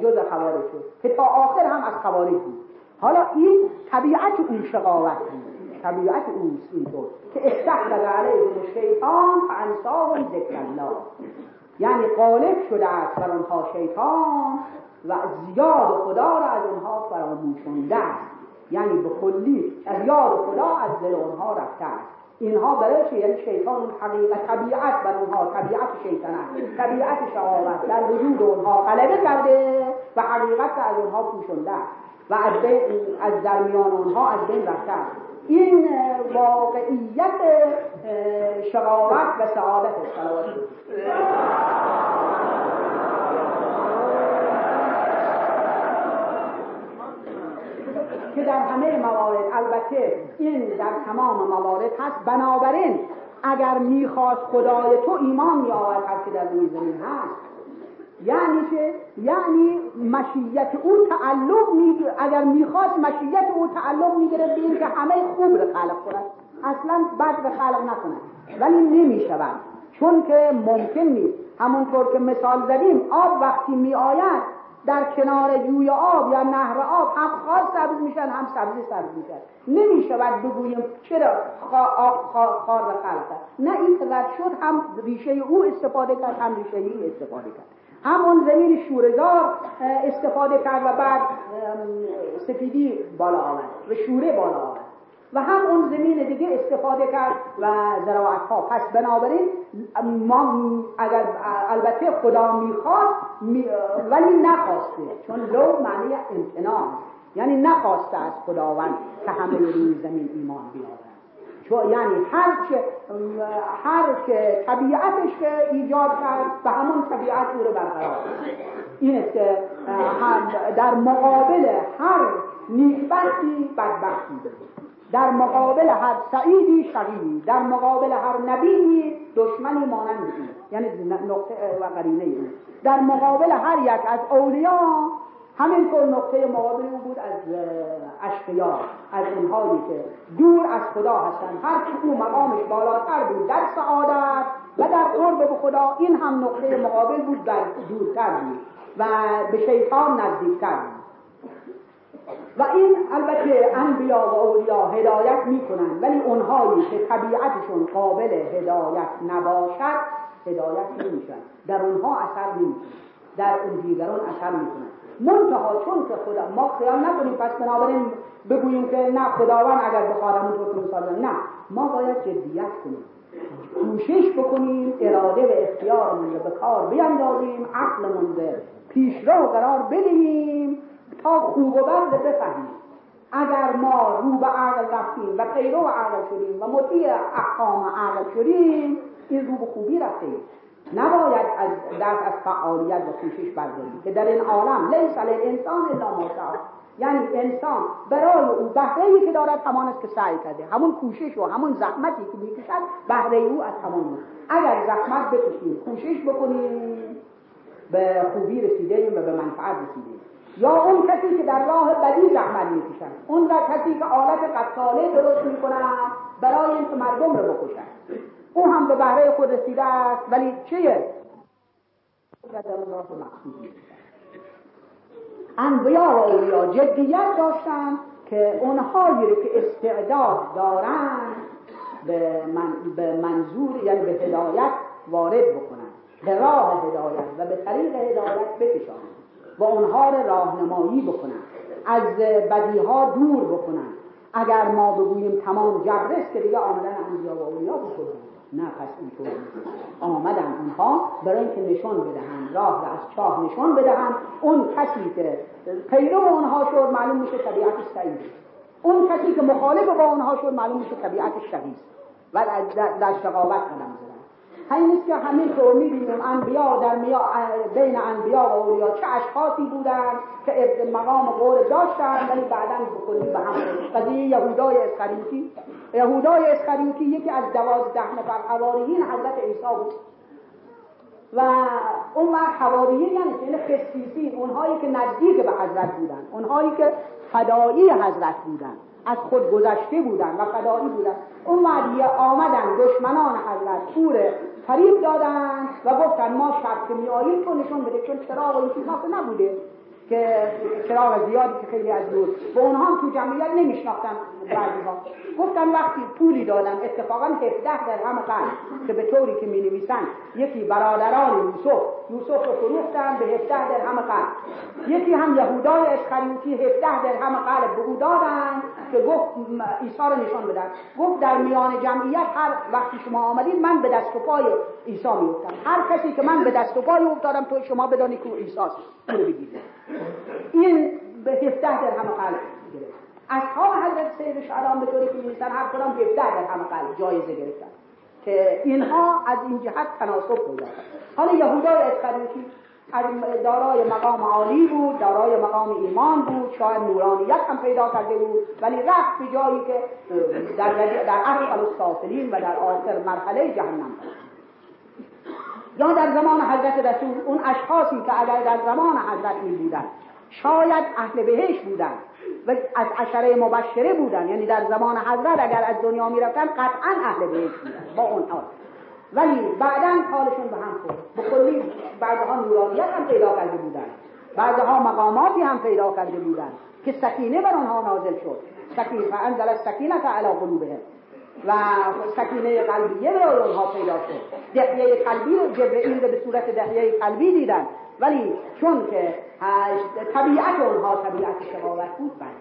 جز خوارج شد که تا آخر هم از خوارج بود. حالا این طبیعت اون شقاوت بود. طبیعت اوست اینطور که استحرد علیهم شیطان فانساهم ذکر الله. یعنی غالب شده است بر آنها شیطان و زیاد خدا را از آنها فراموشونده است. یعنی به کلی از یاد خدا از دل آنها رفته است. اینها برای چه یعنی شیطان طبیعت بر اونها طبیعت شیطان است طبیعت شهوت در وجود اونها غلبه کرده و حقیقت از اونها پوشونده و از, از درمیان اونها از بین رفته است. این واقعیت شقاوت و سعادت صلوات که در همه موارد البته این در تمام موارد هست بنابراین اگر می‌خواست خدای تو ایمان می آورد که در روی زمین هست. یعنی که یعنی مشیت او تعلق می اگر می‌خواست مشیت او تعلق می‌گیره به اینکه همه خوب رو خلق کنند اصلا بد به خلق نکنند ولی نمی‌شود. چون که ممکن نیست. همونطور که مثال زدیم آب وقتی می آید در کنار جوی آب یا نهر آب هم خار سبز میشن هم سبزی سبز میشن. نمی‌شود بگوییم چرا خار و خلق نه این که شد هم ریشه او استفاده کرد هم ریشه ای استفاده کرد. همون زمین شورزار استفاده کرد و بعد سفیدی بالا آمد و شوره بالا آمد. و هم اون زمین دیگه استفاده کرد و زراعت ها پس بنابراین ما اگر البته خدا می‌خواد ولی نخواسته چون لو معنی امتناع یعنی نخواسته از خداوند که همه روی زمین ایمان بیاره یعنی هر که هر که طبیعتش که ایجاد کرد به همون طبیعت او رو برقرار این است که در مقابل هر نیکبختی بدبختی در مقابل هر سعیدی شقیدی در مقابل هر نبیی دشمنی مانند یعنی نقطه و قرینه این در مقابل هر یک از اولیا همینطور نقطه مقابل او بود از اشقیا از اونهایی که دور از خدا هستند. هر او مقامش بالاتر بود در سعادت و در قرب به خدا این هم نقطه مقابل بود در دورتر بود و به شیطان نزدیکتر بود. و این البته انبیا و اولیا هدایت می‌کنن ولی اونهایی که طبیعتشون قابل هدایت نباشد هدایت نمیشن. در اونها اثر نمی‌کنن در اون دیگران اثر می‌کنن منتها چون که خدا ما خیال نکنیم پس بنابراین بگوییم که نه خداوند اگر بخواد همونطور که نه. ما باید جدیت کنیم. کوشش بکنیم اراده و اختیارمون رو به کار بیندازیم عقلمون به پیشرو قرار بدهیم. تا خوب و بد بفهمیم. اگر ما رو به عقل رفتیم و پیرو عقل شدیم و مطیع احکام عقل شدیم این رو به خوبی رفتیم. نباید از دست از فعالیت و کوشش برداریم که در این عالم لیس انسان الا ما یعنی انسان برای او بهره ای که دارد همان است که سعی کرده. همون کوشش و همون زحمتی که می‌کشد بهره او از تمام اگر زحمت بکشیم کوشش بکنیم به خوبی رسیده و به منفعت رسیده یا اون کسی که در راه بدی زحمت می‌کشد. اون در کسی که آلت قتاله درست می‌کند برای اینکه مردم رو بکشد. او هم به بهره خود رسیده است ولی چیه؟ انبیا و اولیا جدیت داشتن که اونهایی که استعداد دارند به, من به منظور یعنی به هدایت وارد بکنن. به راه هدایت و به طریق هدایت بکشانند و اونها را راهنمایی بکنن از بدیها دور بکنن اگر ما بگوییم تمام جبرست که دیگه آمدن انبیا و اولیا بکنن نه پس اینطور آمدن اونها برای اینکه نشان بدهند راه را از چاه نشان بدهند. اون کسی که پیرو اونها شد معلوم میشه طبیعت سعید. اون کسی که مخالف با اونها شد معلوم میشه طبیعت شبیه و در شقاوت قدم همین نیست که همین طور می‌بینیم انبیا در میا بین انبیا و اولیا چه اشخاصی بودن که مقام قول داشتن ولی بعدا بکنیم به هم قضیه یهودای اسخریوتی یهودای اسخریوتی یکی از دوازده نفر حواریین حضرت عیسی بود. و اون وقت حواریین یعنی خصیصین اونهایی که نزدیک به حضرت بودن اونهایی که فدایی حضرت بودن از خود گذشته بودن و فدایی بودن. اون وقت آمدن دشمنان حضرت پور فریب دادن و گفتن ما شب که میاییم تو نشون بده چون چراغ و این چیزها نبوده. که چراغ زیادی که خیلی از دور به اونها تو جمعیت نمیشناختن بعضی ها گفتن وقتی پولی دادن اتفاقا 17 درهم قرض که به طوری که می نویسن یکی برادران یوسف یوسف رو فروختن به 17 درهم قرض یکی هم یهودای اسخریوتی 17 درهم قرض به او دادن که گفت عیسی رو نشان بدن. گفت در میان جمعیت هر وقتی شما آمدید من به دست و پای عیسی میافتم. هر کسی که من به دست و پای افتادم تو شما بدانی که عیسی است. این به 17 درهم قرض گرفت. اصحاب حضرت سید شعران به طوری که می‌نویسن هر کدام 17 درهم قرض جایزه گرفتن. که اینها از این جهت تناسب پیدا حالا یهودای اسخریوتی دارای مقام عالی بود دارای مقام ایمان بود شاید نورانیت هم پیدا کرده بود ولی رفت به جایی که در, در اصل السافلین و در آخر مرحله جهنم. یا در زمان حضرت رسول اون اشخاصی که اگر در زمان حضرت می بودن شاید اهل بهش بودن و از عشره مبشره بودن. یعنی در زمان حضرت اگر از دنیا می رفتن قطعا اهل بهش بودن با اون حال. ولی بعدا حالشون به هم خورد. به کلی بعدها نورانیت هم پیدا کرده بودن. بعدها مقاماتی هم پیدا کرده بودن که سکینه بر آنها نازل شد. سکینه فانزل السکینه علی قلوبهم. و سکینه قلبیه برای اونها پیدا شد دهیه قلبی رو جبرئیل به صورت دهیه قلبی دیدن. ولی چون که طبیعت اونها طبیعت شقاوت بود بند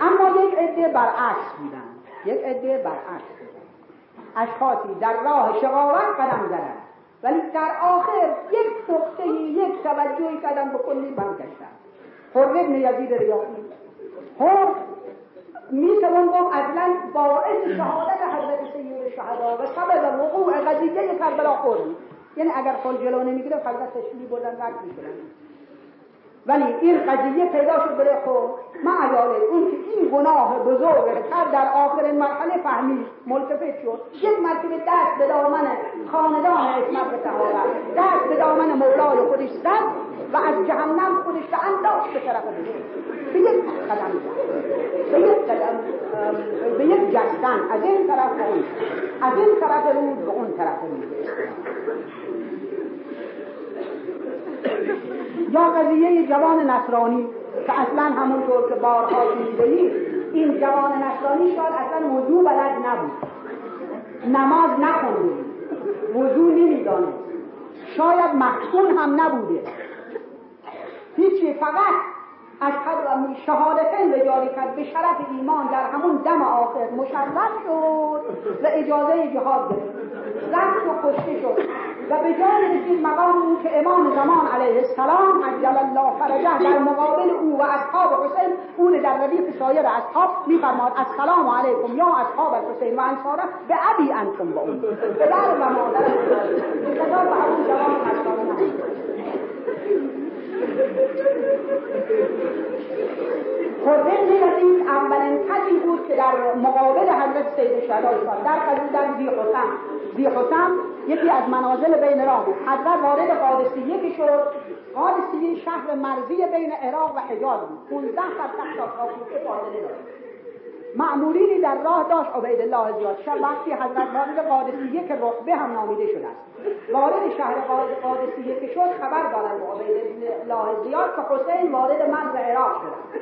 اما یک عده برعکس بودن. یک عده برعکس بودن. اشخاصی در راه شقاوت قدم زدن. ولی در آخر یک نقطه یک توجهی کردن به کلی برگشتن. حر ابن ریاضی. می‌توان گفت اصلا باعث شهادت حضرت سید شهدا و سبب وقوع قضیه کربلا خورد یعنی اگر خل جلو نمی‌گیره حضرت تشبیه بردن رد می‌شدن. ولی این قضیه پیدا شد برای خود معیاله اون که این گناه بزرگ تر در آخر مرحله فهمی ملتفت شد. یک مرتبه دست به دامن خاندان اسمت به دست به دامن مولای خودش زد و از جهنم خودش به انداز به طرف به یک قدم به یک قدم به یک جستن. از این طرف به از این طرف رود به اون طرف رود یا قضیه جوان نصرانی که اصلا همونطور که بارها شنیدید این جوان نصرانی شاید اصلا وضوع بلد نبود. نماز نخونده وضوع نمیدانه شاید مفتون هم نبوده. هیچی فقط از شهادتین به جاری کرد. به شرف ایمان در همون دم آخر مشرف شد و اجازه جهاد گرفت. رفت و کشته شد و به جای رسید مقام او که امام زمان علیه السلام عجل الله فرجه در مقابل او و اصحاب حسین اون در ردیف سایر اصحاب میفرماد السلام علیکم یا اصحاب حسین و انصاره به ابی انتم با اون پدر و مادر به اون جوان خرم یزید اولین کسی بود که در مقابل حضرت سید شهدا ایستاد در در زی حسن زی حسن یکی از منازل بین راه بود. حضرت وارد قادسیه که شد. قادسیه شهر مرزی بین عراق و حجاز بود. 15 سر تا کوفه فاصله داشت. معمورینی در راه داشت عبید الله زیاد شب وقتی حضرت وارد قادسیه که رقبه هم نامیده شده است. وارد شهر قادسیه که شد خبر دارن به عبید الله زیاد که حسین وارد مرز عراق شده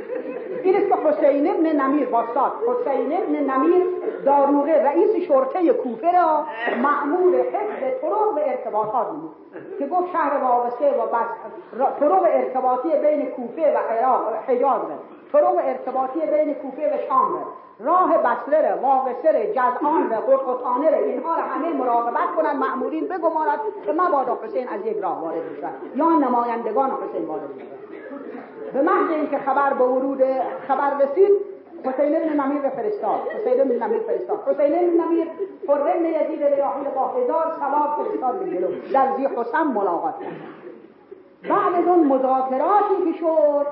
این است که حسین ابن نمیر باستاد. حسین ابن نمیر داروغه رئیس شرطه کوفه را معمور حفظ طرق و ارتباطات نمود. که گفت شهر وابسته و بس طرق ارتباطی بین کوفه و عراق حجاز طرق ارتباطی بین کوفه و شام راه بسره واقصره جزعان و قرقطانه اینها را همه مراقبت کنند معمورین بگمارد که مبادا حسین از یک راه وارد بشود یا نمایندگان حسین وارد بشود به محض اینکه خبر به ورود خبر رسید حسین بن نمیر فرستاد. حسین بن نمیر فرستاد. حسین بن نمیر فرم یزید ریاحی با هزار سواب فرستاد به جلو. در زی حسن ملاقات بعد از اون مذاکراتی که شد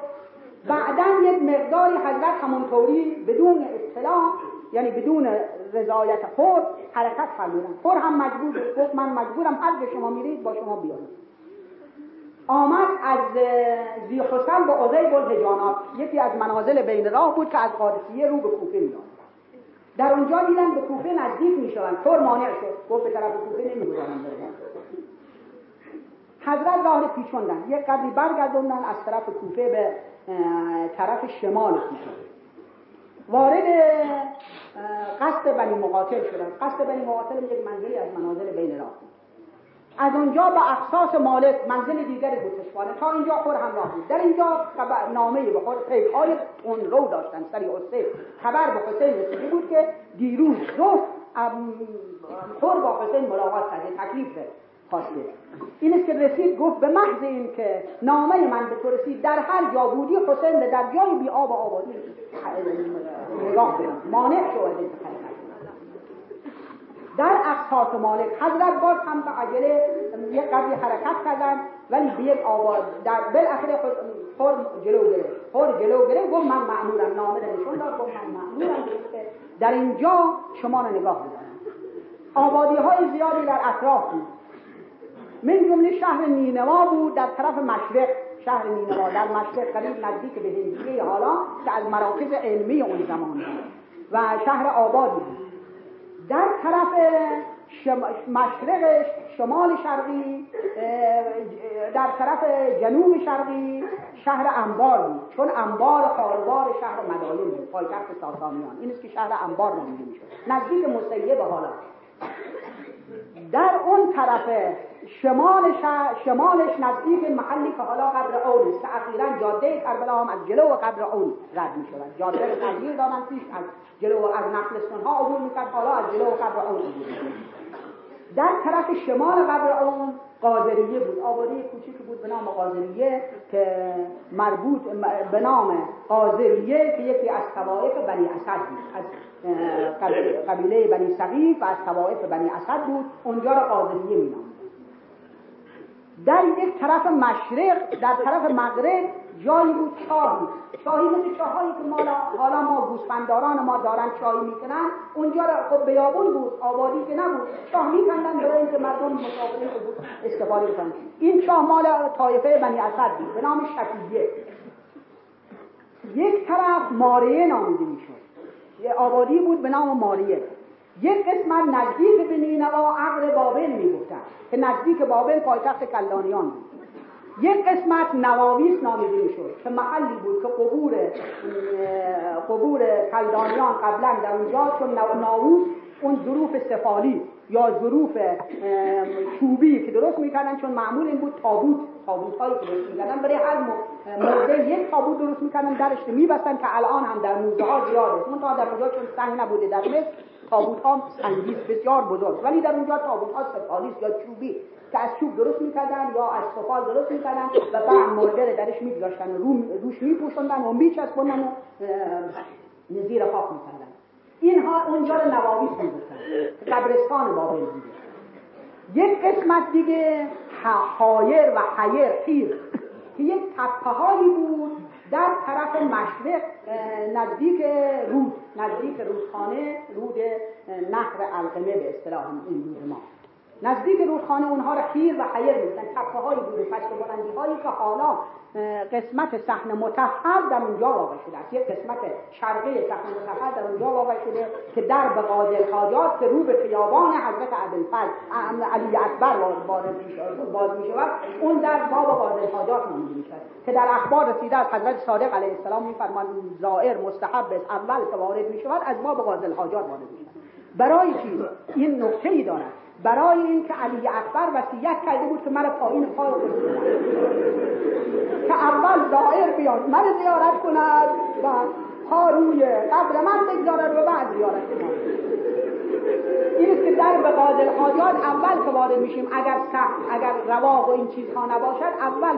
بعدا یک مقداری حضرت همونطوری بدون اطلاع یعنی بدون رضایت خود حرکت فرمودن. خود هم مجبور گفت من مجبورم هر شما میرید با شما بیارم آمد از زی حسن به عقیب الهجانات. یکی از منازل بین راه بود که از قادسیه رو به کوفه میاد در اونجا دیدن به کوفه نزدیک می‌شوند طور مانع شد. گفت به طرف کوفه نمی‌گذارم حضرت راه پیچوندن. یک قدری برگردوندن از طرف کوفه به طرف شمال کوفه وارد قصد بنی مقاتل شدن. قصد بنی مقاتل یک منزلی از منازل بین راه از اونجا به اخصاص مالک منزل دیگری بود تشوانه تا اینجا خور همراه بود. در اینجا نامه به خور های اون رو داشتن. سری حسین. خبر به حسین رسیده بود که دیروز ظهر خور با حسین ملاقات کرده تکلیف خواسته این است که رسید گفت به محض این که نامه من به تو رسید در هر جا بودی حسین در جای بی آب و آبادی مانع شو در اقصاص مالک حضرت باز هم به عجله یک قبلی حرکت کردن ولی به یک آواز در بالاخره خور جلو گرفت. خور جلو گرفت گفت من معمورم نامه نشون داد گفت من معمورم در اینجا شما رو نگاه بدارم آبادی های زیادی در اطراف بود. من جمله شهر نینوا بود در طرف مشرق. شهر نینوا در مشرق قریب نزدیک به هندیه حالا که از مراکز علمی اون زمان و شهر آبادی بود. در طرف مشرق شمال شرقی در طرف جنوب شرقی شهر انبار بود. چون انبار خاربار شهر مداین بود پایتخت ساسانیان. این است که شهر انبار نامیده می‌شد. نزدیک مسیب حالا. در اون طرف شمال شمالش نزدیک محلی که حالا قبر اون است. که اخیرا جاده کربلا هم از جلو قبر اون رد می شود جاده تغییر دادن پیش از جلو از نخلستان ها عبور می‌کرد حالا از جلو قبر اون در طرف شمال قبر اون قادریه بود. آبادی کوچیکی بود به نام قادریه که مربوط به نام قادریه که یکی از طوائف بنی اسد بود. از قبیله بنی سقیف و از طوائف بنی اسد بود. اونجا را قادریه می در یک طرف مشرق در طرف مغرب جایی بود چاهی چاهی مثل چاهایی که ما حالا ما گوسفنداران ما دارن چاهی می‌کنن اونجا خب بیابون بود آبادی که نبود. چاه میکندن برای اینکه مردم مسافرین بود استفاده کنن. این چاه مال طایفه بنی اسد بود به نام شفیه یک طرف ماریه نامیده می‌شد. آبادی بود به نام ماریه. یک قسمت نزدیک به نینوا عقل بابل می‌گفتن که نزدیک بابل پایتخت کلانیان بود. یک قسمت نواویس نامیده می‌شد که محلی بود که قبور قبور کلدانیان قبلا در اونجا چون ناووس اون ظروف سفالی یا ظروف چوبی که درست می‌کردن چون معمول این بود تابوت تابوت هایی که درست می‌کردن. برای هر موضع یک تابوت درست می‌کردن درش که میبستن که الان هم در موزه ها زیاده. اون تا در اونجا چون سنگ نبوده در مصر تابوت ها سنگیست بسیار بزرگ. ولی در اونجا تابوت ها سفالیست یا چوبی که از چوب درست می‌کردن یا از سفال درست می‌کردن و بعد مرده درش میگذاشتن رو روش میپوشوندن و میچسبوندن و نزیر خاک می‌کردن. اینها اونجا رو نواویس می‌گفتن قبرستان بابل بوده یک قسمت دیگه حایر و حیر خیر. که یک تپه هایی بود در طرف مشرق نزدیک رود نزدیک رودخانه رود نهر القمه به اصطلاح این رود ما. نزدیک رودخانه اونها را خیر و حیر می‌گفتن تپه هایی بوده پشت بلندی هایی که حالا قسمت صحن متحر در اونجا واقع شده است. یک قسمت شرقی صحن متحر در اونجا واقع شده که در به قاضل حاجات که رو به خیابان حضرت عبدالفضل علی اکبر وارد باز می شود. اون در باب قاضل حاجات نامیده می شود که در اخبار رسیده از حضرت صادق علیه السلام میفرماند زائر مستحب اول که وارد می شود از باب قاضل حاجات وارد می شود. برای چیز این نقطه ای دارد. برای اینکه علی اکبر وصیت کرده بود که مرا پایین پای که اول دائر بیاد من زیارت کند و پا روی قبر من بگذارد و بعد زیارت کند. این است که در به حاجات اول که وارد میشیم. اگر سخت اگر رواق و این چیزها نباشد اول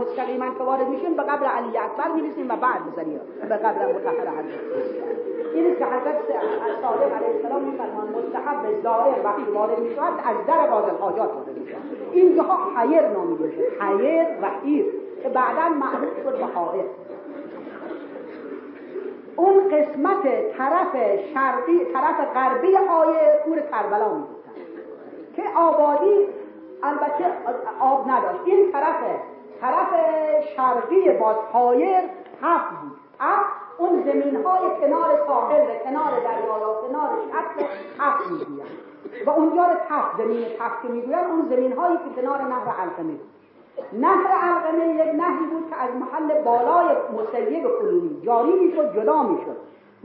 مستقیما که وارد میشیم به قبر علی اکبر می‌رسیم و بعد بزنیم به قبر متحر این که حضرت صادق علیه السلام میفرمان مستحب زائر وقتی وارد می‌شود از در قاضل حاجات وارد می‌شود. اینجاها حیر نامیده حیر و حیر که بعدا معروف شد به حائر. اون قسمت طرف شرقی طرف غربی آیه کور کربلا می‌گفتن که آبادی البته آب نداشت. این طرف طرف شرقی باز حایر هفت بود. هفت اون زمین های کنار ساحل کنار دریا یا کنار شط هفت می‌گوین و اونجا رو تفت زمین تفت که می‌گوین اون زمین هایی که کنار نهر علقمه نهر علقمه یک نهری بود که از محل بالای مسیب کنونی جاری می‌شد جدا می‌شد.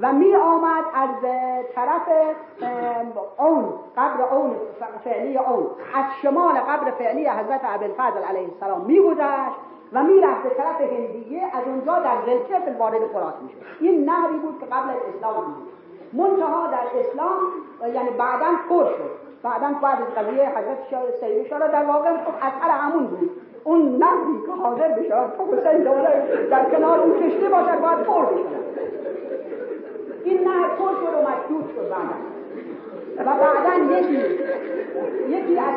و می آمد از طرف اون قبر اون فعلی اون. از شمال قبر فعلی حضرت عبدالفضل علیه السلام می گذشت و می‌رفت به طرف هندیه از اونجا در زلکفل وارد فرات می‌شد. این نهری بود که قبل از اسلام بود. منتها در اسلام یعنی بعدا پر شد. بعدا بعد از قضیه حضرت سید شاه در واقع خب اثر همون بود. اون نهری که حاضر بشود خب حسین در کنار اون کشته باشد باید پر بشود این نهر پر شد و مشدود شد بعدا. و بعدا یکی یکی از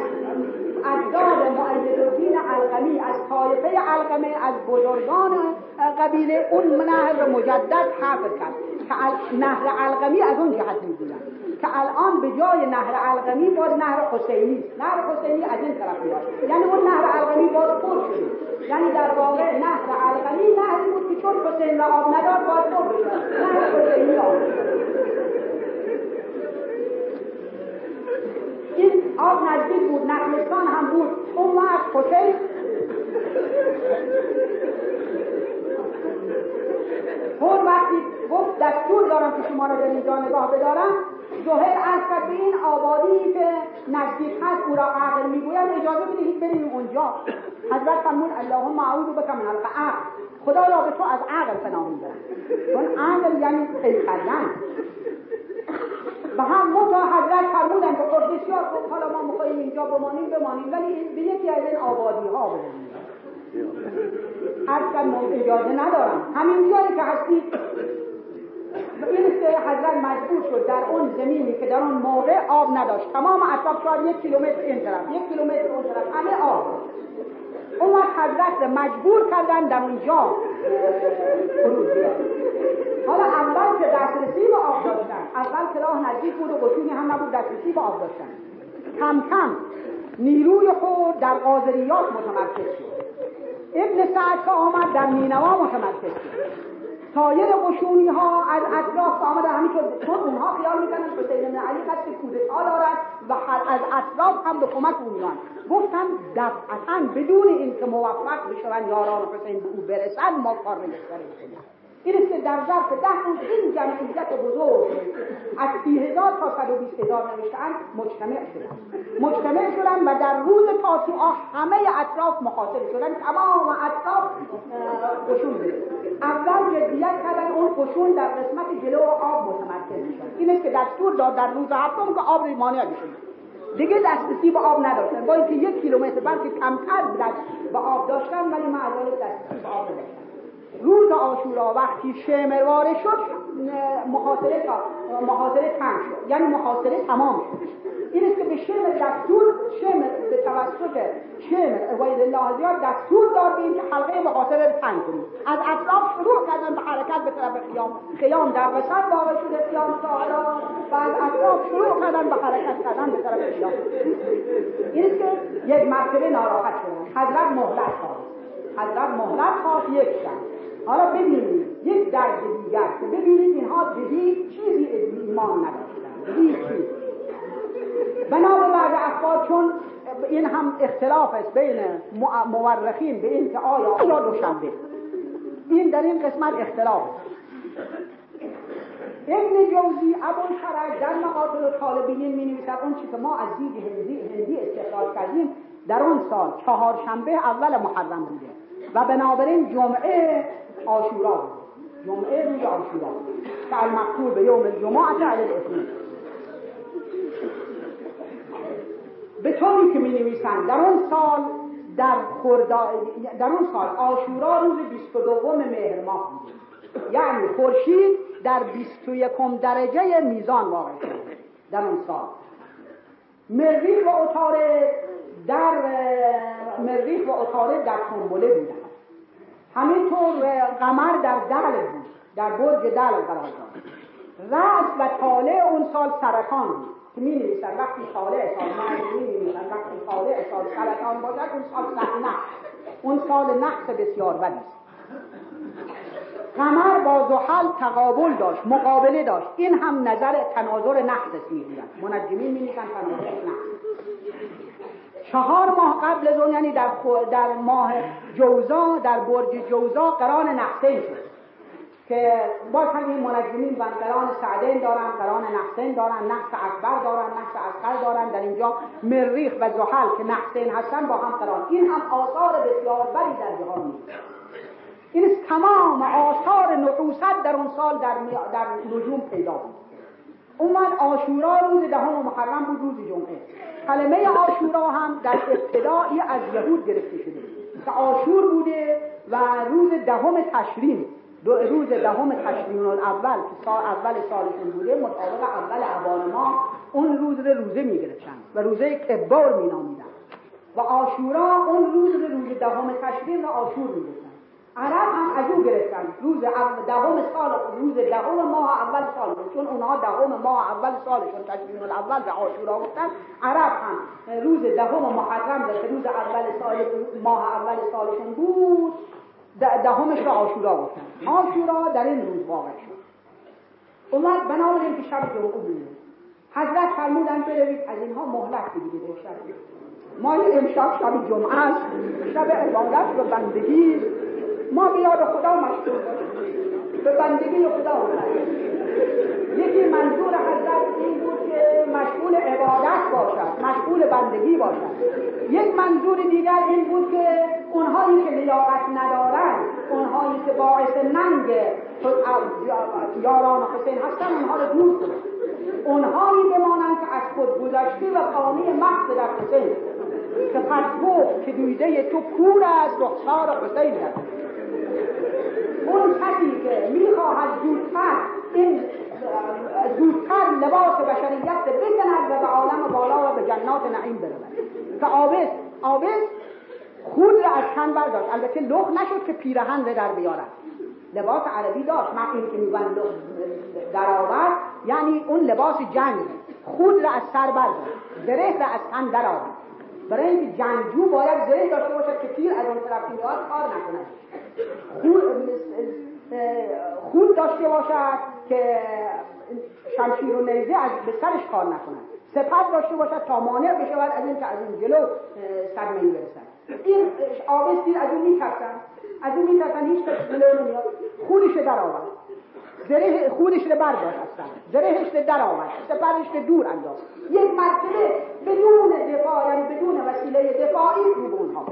اجداد معید الدین علقمی از طایفه علقمه از بزرگان قبیله اون نهر مجدد حفر کرد که نهر علقمی از اون جهت می‌گویند که الان به جای نهر علقمی باز نهر حسینی نهر حسینی از این طرف میاد یعنی اون نهر علقمی باز پر شده. یعنی در واقع نهر علقمی نهری بود که چون حسین را آب نداد باز پر نهر حسینی آب این آب نزدیک بود نخلستان هم بود. اون وقت حسین اون وقتی گفت دستور دارم که شما را در اینجا نگاه بدارم زهر از کرد به این آبادی که نزدیک هست او را عقل می‌گوید اجازه بدهید بریم اونجا. حضرت فرمون اللهم اعوذ بک من العقل خدا را به تو از عقل پناه می‌برم. چون عقل یعنی خیلی کردن و هم تا حضرت فرمودن که خب بسیار خوب حالا ما میخواییم اینجا بمانیم بمانیم ولی به یکی از این آبادی ها بریم هر ما اجازه ندارم. همین جایی که هستید این که حضرت مجبور شد در اون زمینی که در اون موقع آب نداشت. تمام اطراف شاید یک کیلومتر این طرف یک کیلومتر اون طرف همه آب. اون وقت حضرت مجبور کردن در اونجا. حالا اول که دسترسی به آب داشتن. اول که راه نزدیک بود و قطونی هم نبود دسترسی به آب داشتن. کم کم نیروی خود در قاضریات متمرکز شد. ابن سعد که آمد در نینوا متمرکز شد. سایر قشونی ها از اطراف آمده همینطور چون اونها خیال می‌کنن حسین بن علی قصد کودتا دارد و از اطراف هم به کمک او میان گفتن دفعتا بدون اینکه موفق بشون یاران حسین به او برسند ما کار نمی‌کنیم. که در ظرف ده روز این جمعیت بزرگ از سی هزار تا صد و بیست هزار نوشتن مجتمع شدن. مجتمع شدن و در روز تاسوعا همه اطراف مخاطب شدن. تمام اطراف قشون اول جدیت کردن اون قشون در قسمت جلو آب متمرکز این است که دستور داد در روز هفتم که آب مانع بشه دیگه دسترسی به آب نداشتن. با اینکه یک کیلومتر بلکه کمتر به آب داشتن ولی معذال دسترسی به آب نداشتن. روز آشورا وقتی شمر وارد شد محاصره محاصره تنگ شد. یعنی محاصره تمام شد. این است که به شمر دستور شمر به توسط شمر عبید الله زیاد دستور داد که حلقه محاصره رو تنگ کنید از اطراف شروع کردن به حرکت به طرف خیام. خیام در وسط واقع شده خیام ساحرا و از اطراف شروع کردن به حرکت کردن به طرف خیام. این است که یک مرتبه ناراحت شدن. حضرت مهلت خواست. حضرت مهلت خواست یک شب. حالا ببینید یک درد دیگر که ببینید اینها جدید چیزی ایمان نداشتن جدید چیز بنا به بعد اخبار چون این هم اختلاف است بین مورخین به این که آیا یا دوشنبه. این در این قسمت اختلاف ابن جوزی ابو شرع در مقاطع طالبین می نویسد اون چی که ما از دید هندی, هندی استخراج کردیم در اون سال چهارشنبه اول محرم بوده. و بنابراین جمعه آشورا. جمعه روز آشورا. که المقتول به یوم الجمعه علی الاثنین به طوری که می نویسند در اون سال در خوردا در اون سال آشورا روز 22 مهر ماه. یعنی خورشید در 21 درجه میزان واقع شد در اون سال. مریخ و اتاره در مریخ و اتاره در تنبله بودن. همینطور قمر در دل بود در برج دل قرار داشت رأس و طالع اون سال سرطان بود که می نویسن وقتی طالع سال مرد می نویسن وقتی طالع سال سرطان باشد اون سال نقص. اون سال نقص بسیار بدی است. قمر با زحل تقابل داشت مقابله داشت. این هم نظر تناظر است می‌گویند منجمین می نویسن تناظر نقص. چهار ماه قبل از اون یعنی در, در ماه جوزا در برج جوزا قران نقصین شد. که باز هم این منجمین و قران سعدین دارن قران نقصین دارن نقص اکبر دارن نقص اصغر دارن در اینجا مریخ و زحل که نقصین هستن با هم قران. این هم آثار بسیار بری در جهان نیست. این تمام آثار نحوست در اون سال در, در نجوم پیدا بود. اومد آشورا روز دهم محرم بود روز جمعه. کلمه آشورا هم در ابتدایی از یهود گرفته شده. که آشور بوده و روز دهم تشرین روز دهم تشرین اول که سال اول سالشون بوده مطابق اول عبان ما اون روز رو روزه می‌گرفتن و روزه کبار مینامیدن. و آشورا اون روز رو روز دهم تشرین و آشور می‌گفتن عرب هم از او گرفتن. روز دهم سال روز دهم ماه اول سال چون اونها دهم ماه اول سالشون تشرین الاول و عاشورا گفتن. عرب هم روز دهم محرم که روز اول سال ماه اول سالشون بود. دهمش رو عاشورا گفتن. عاشورا در این روز واقع شد. اومد بنابراین که شب جمعه بود. حضرت فرمودن بروید. از اینها مهلت بگیرید شب ما امشب شب جمعه است. شب عبادت و بندگی. ما به یاد خدا مشغول به بندگی خدا یکی منظور حضرت این بود که مشغول عبادت باشد مشغول بندگی باشد. یک منظور دیگر این بود که اونهایی که لیاقت ندارند اونهایی که باعث ننگ یاران حسین هستن اونها رو دور کنند اونهایی بمانند که از خود گذشته و قانه محض در حسین. که پس که دویده تو کور از رخسار حسین است. اون کسی که می‌خواهد زودتر این زودتر لباس بشریت بکند و به عالم بالا و به جنات نعیم برود. که آبس آبس خود را از تن برداشت. البته لخ نشد که پیرهن را در بیارد. لباس عربی داشت. من این که میگن در آورد یعنی اون لباس جنگ. خود را از سر برداشت. زره را از تن در آورد برای اینکه جنگجو باید زره داشته باشد که تیر از اون طرف کار نکند خون داشته باشد که شمشیر و نیزه از به سرش کار نکنند. سپر داشته باشد تا مانع بشود از این از اون جلو صدمه برسد. این آبستی از اون میترسن از اون میترسن هیچ کس جلو نمیاد. خونش در آورد. زره خودش رو برداشت هستن زرهش رو در آورد. سپرش رو دور انداخت. یک مرتبه بدون دفاع یعنی بدون وسیله دفاعی رو به اونها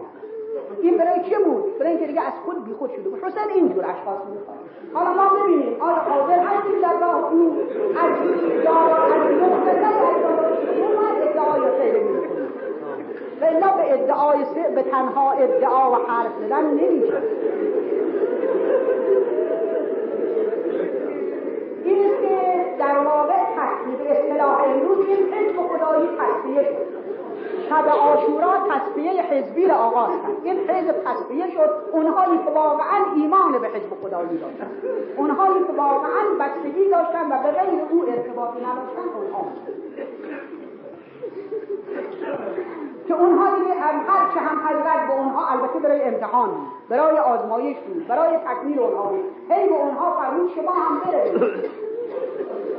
این برای چه بود؟ برای اینکه دیگه از خود بی خود شده بود. حسین اینجور اشخاص می‌خواد. حالا ما ببینیم. آیا قادر هستیم در راه او از دارا از ما ادعای می‌کنیم. و به ادعای به تنها ادعا و حرف زدن نمیشه. این که در واقع تصویه اصطلاح امروز این حزب خدایی شد. شب آشورا تصفیه حزبی را آغاز کرد. این حزب تصفیه شد. اونهایی که واقعا ایمان به حزب خدایی داشتن. اونهایی که واقعا بستگی داشتن و به غیر او ارتباطی نداشتن اونها که اونها دیگه هر چه هم حضرت به اونها البته برای امتحان برای آزمایش بود. برای تکمیل اونها بود. هی به اونها فرمود شما هم برید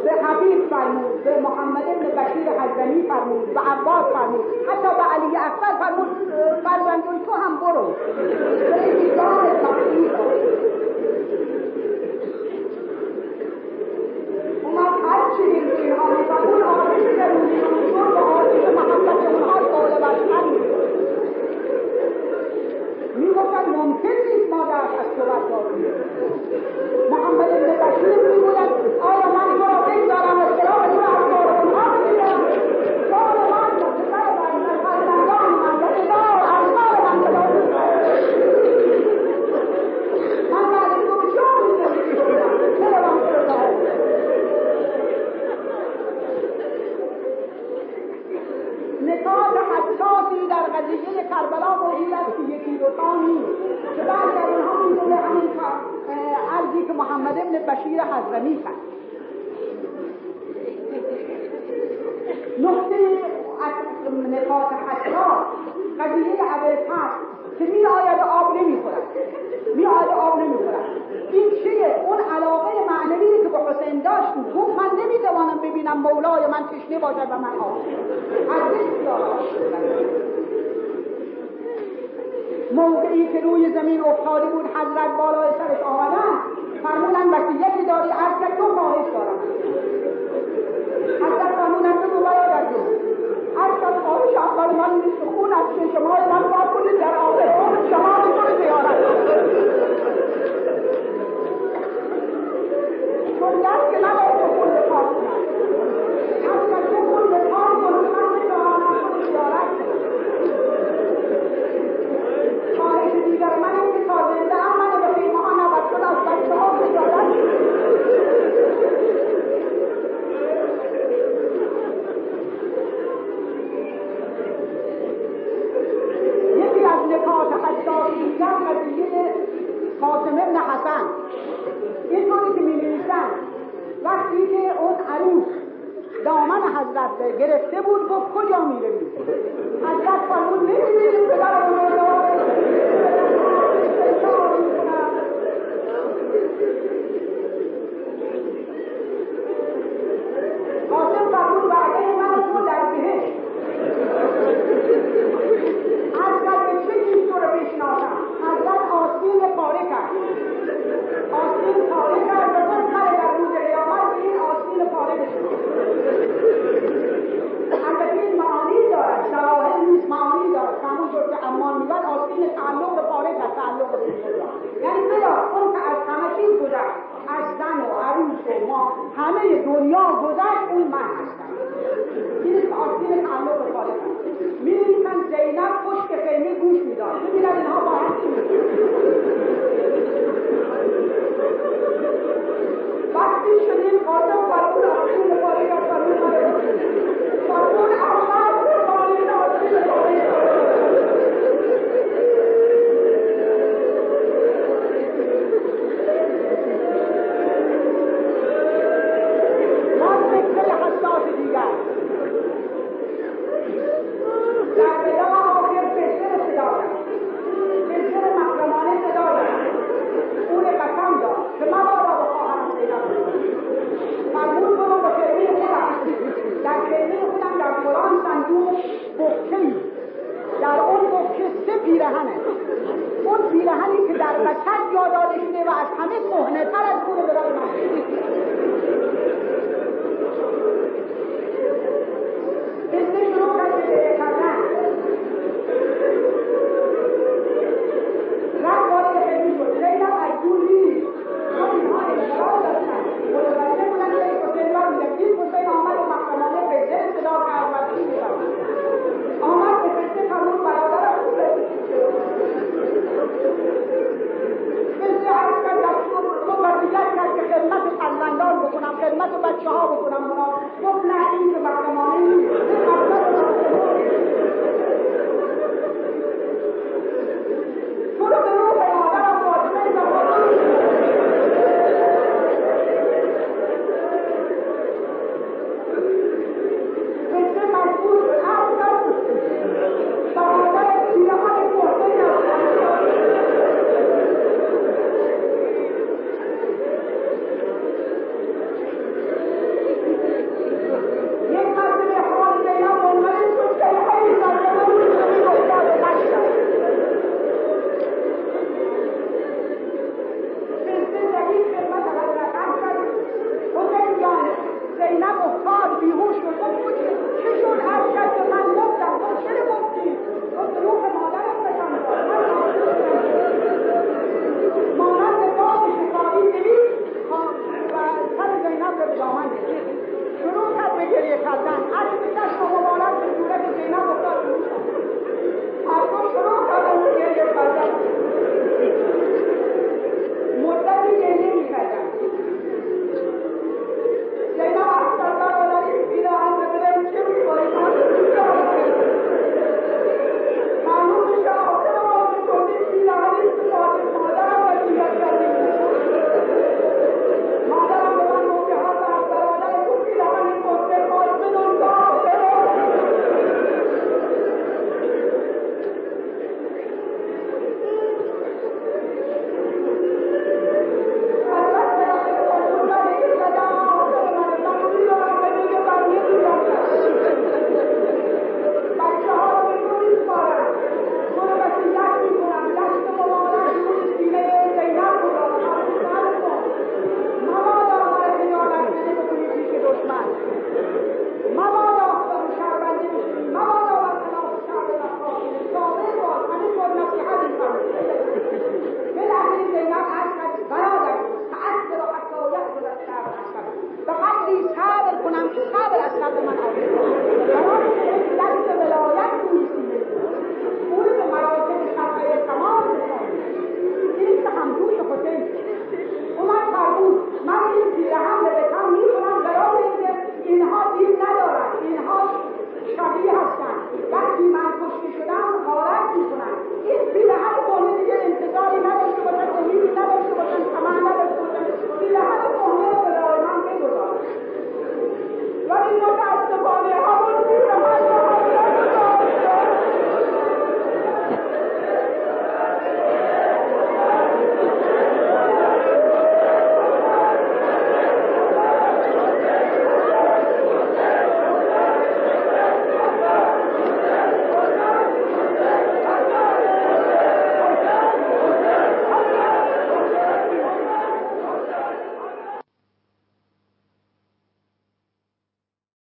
به حبیب فرمود به محمد ابن بشیر حزنی فرمود به عباس فرمود. حتی به علی اکبر فرمود فرزندون تو هم برو. اومد هر چی اینها میفرد اون آتش درونی اون به آتش محبت اونها قول بشر ممکن نیست ما در از محمد ابن بشیر می‌گوید آیا من تو را بگذارم از خلاف تو از کار اونها بگیرم کار من پسر من فرزندان من و ادار ازمار من بداریم من بعد تو به جایی زندگی کنم چرا من تو را نکات حساسی در قضیه کربلا موجود است که یکی دو نیست که بعد در اونها می‌دونه همین عرضی که محمد ابن بشیر حضرمی کرد نقطه نکات حساس قضیه ابرفت که می آید آب نمی خورد می آید آب نمی خورد این چیه؟ اون علاقه معنوی که به حسین داشت گفت من نمی‌توانم ببینم مولای من تشنه باشد و من آب. از موقعی که روی زمین افتاده بود حضرت بالای سرش آمدن فرمودن وسیعتی داری از تو خواهش دارم. حضرت فرمودن بگو برادر جون هر خواهش اول من نیست خون از چشمهای من پاک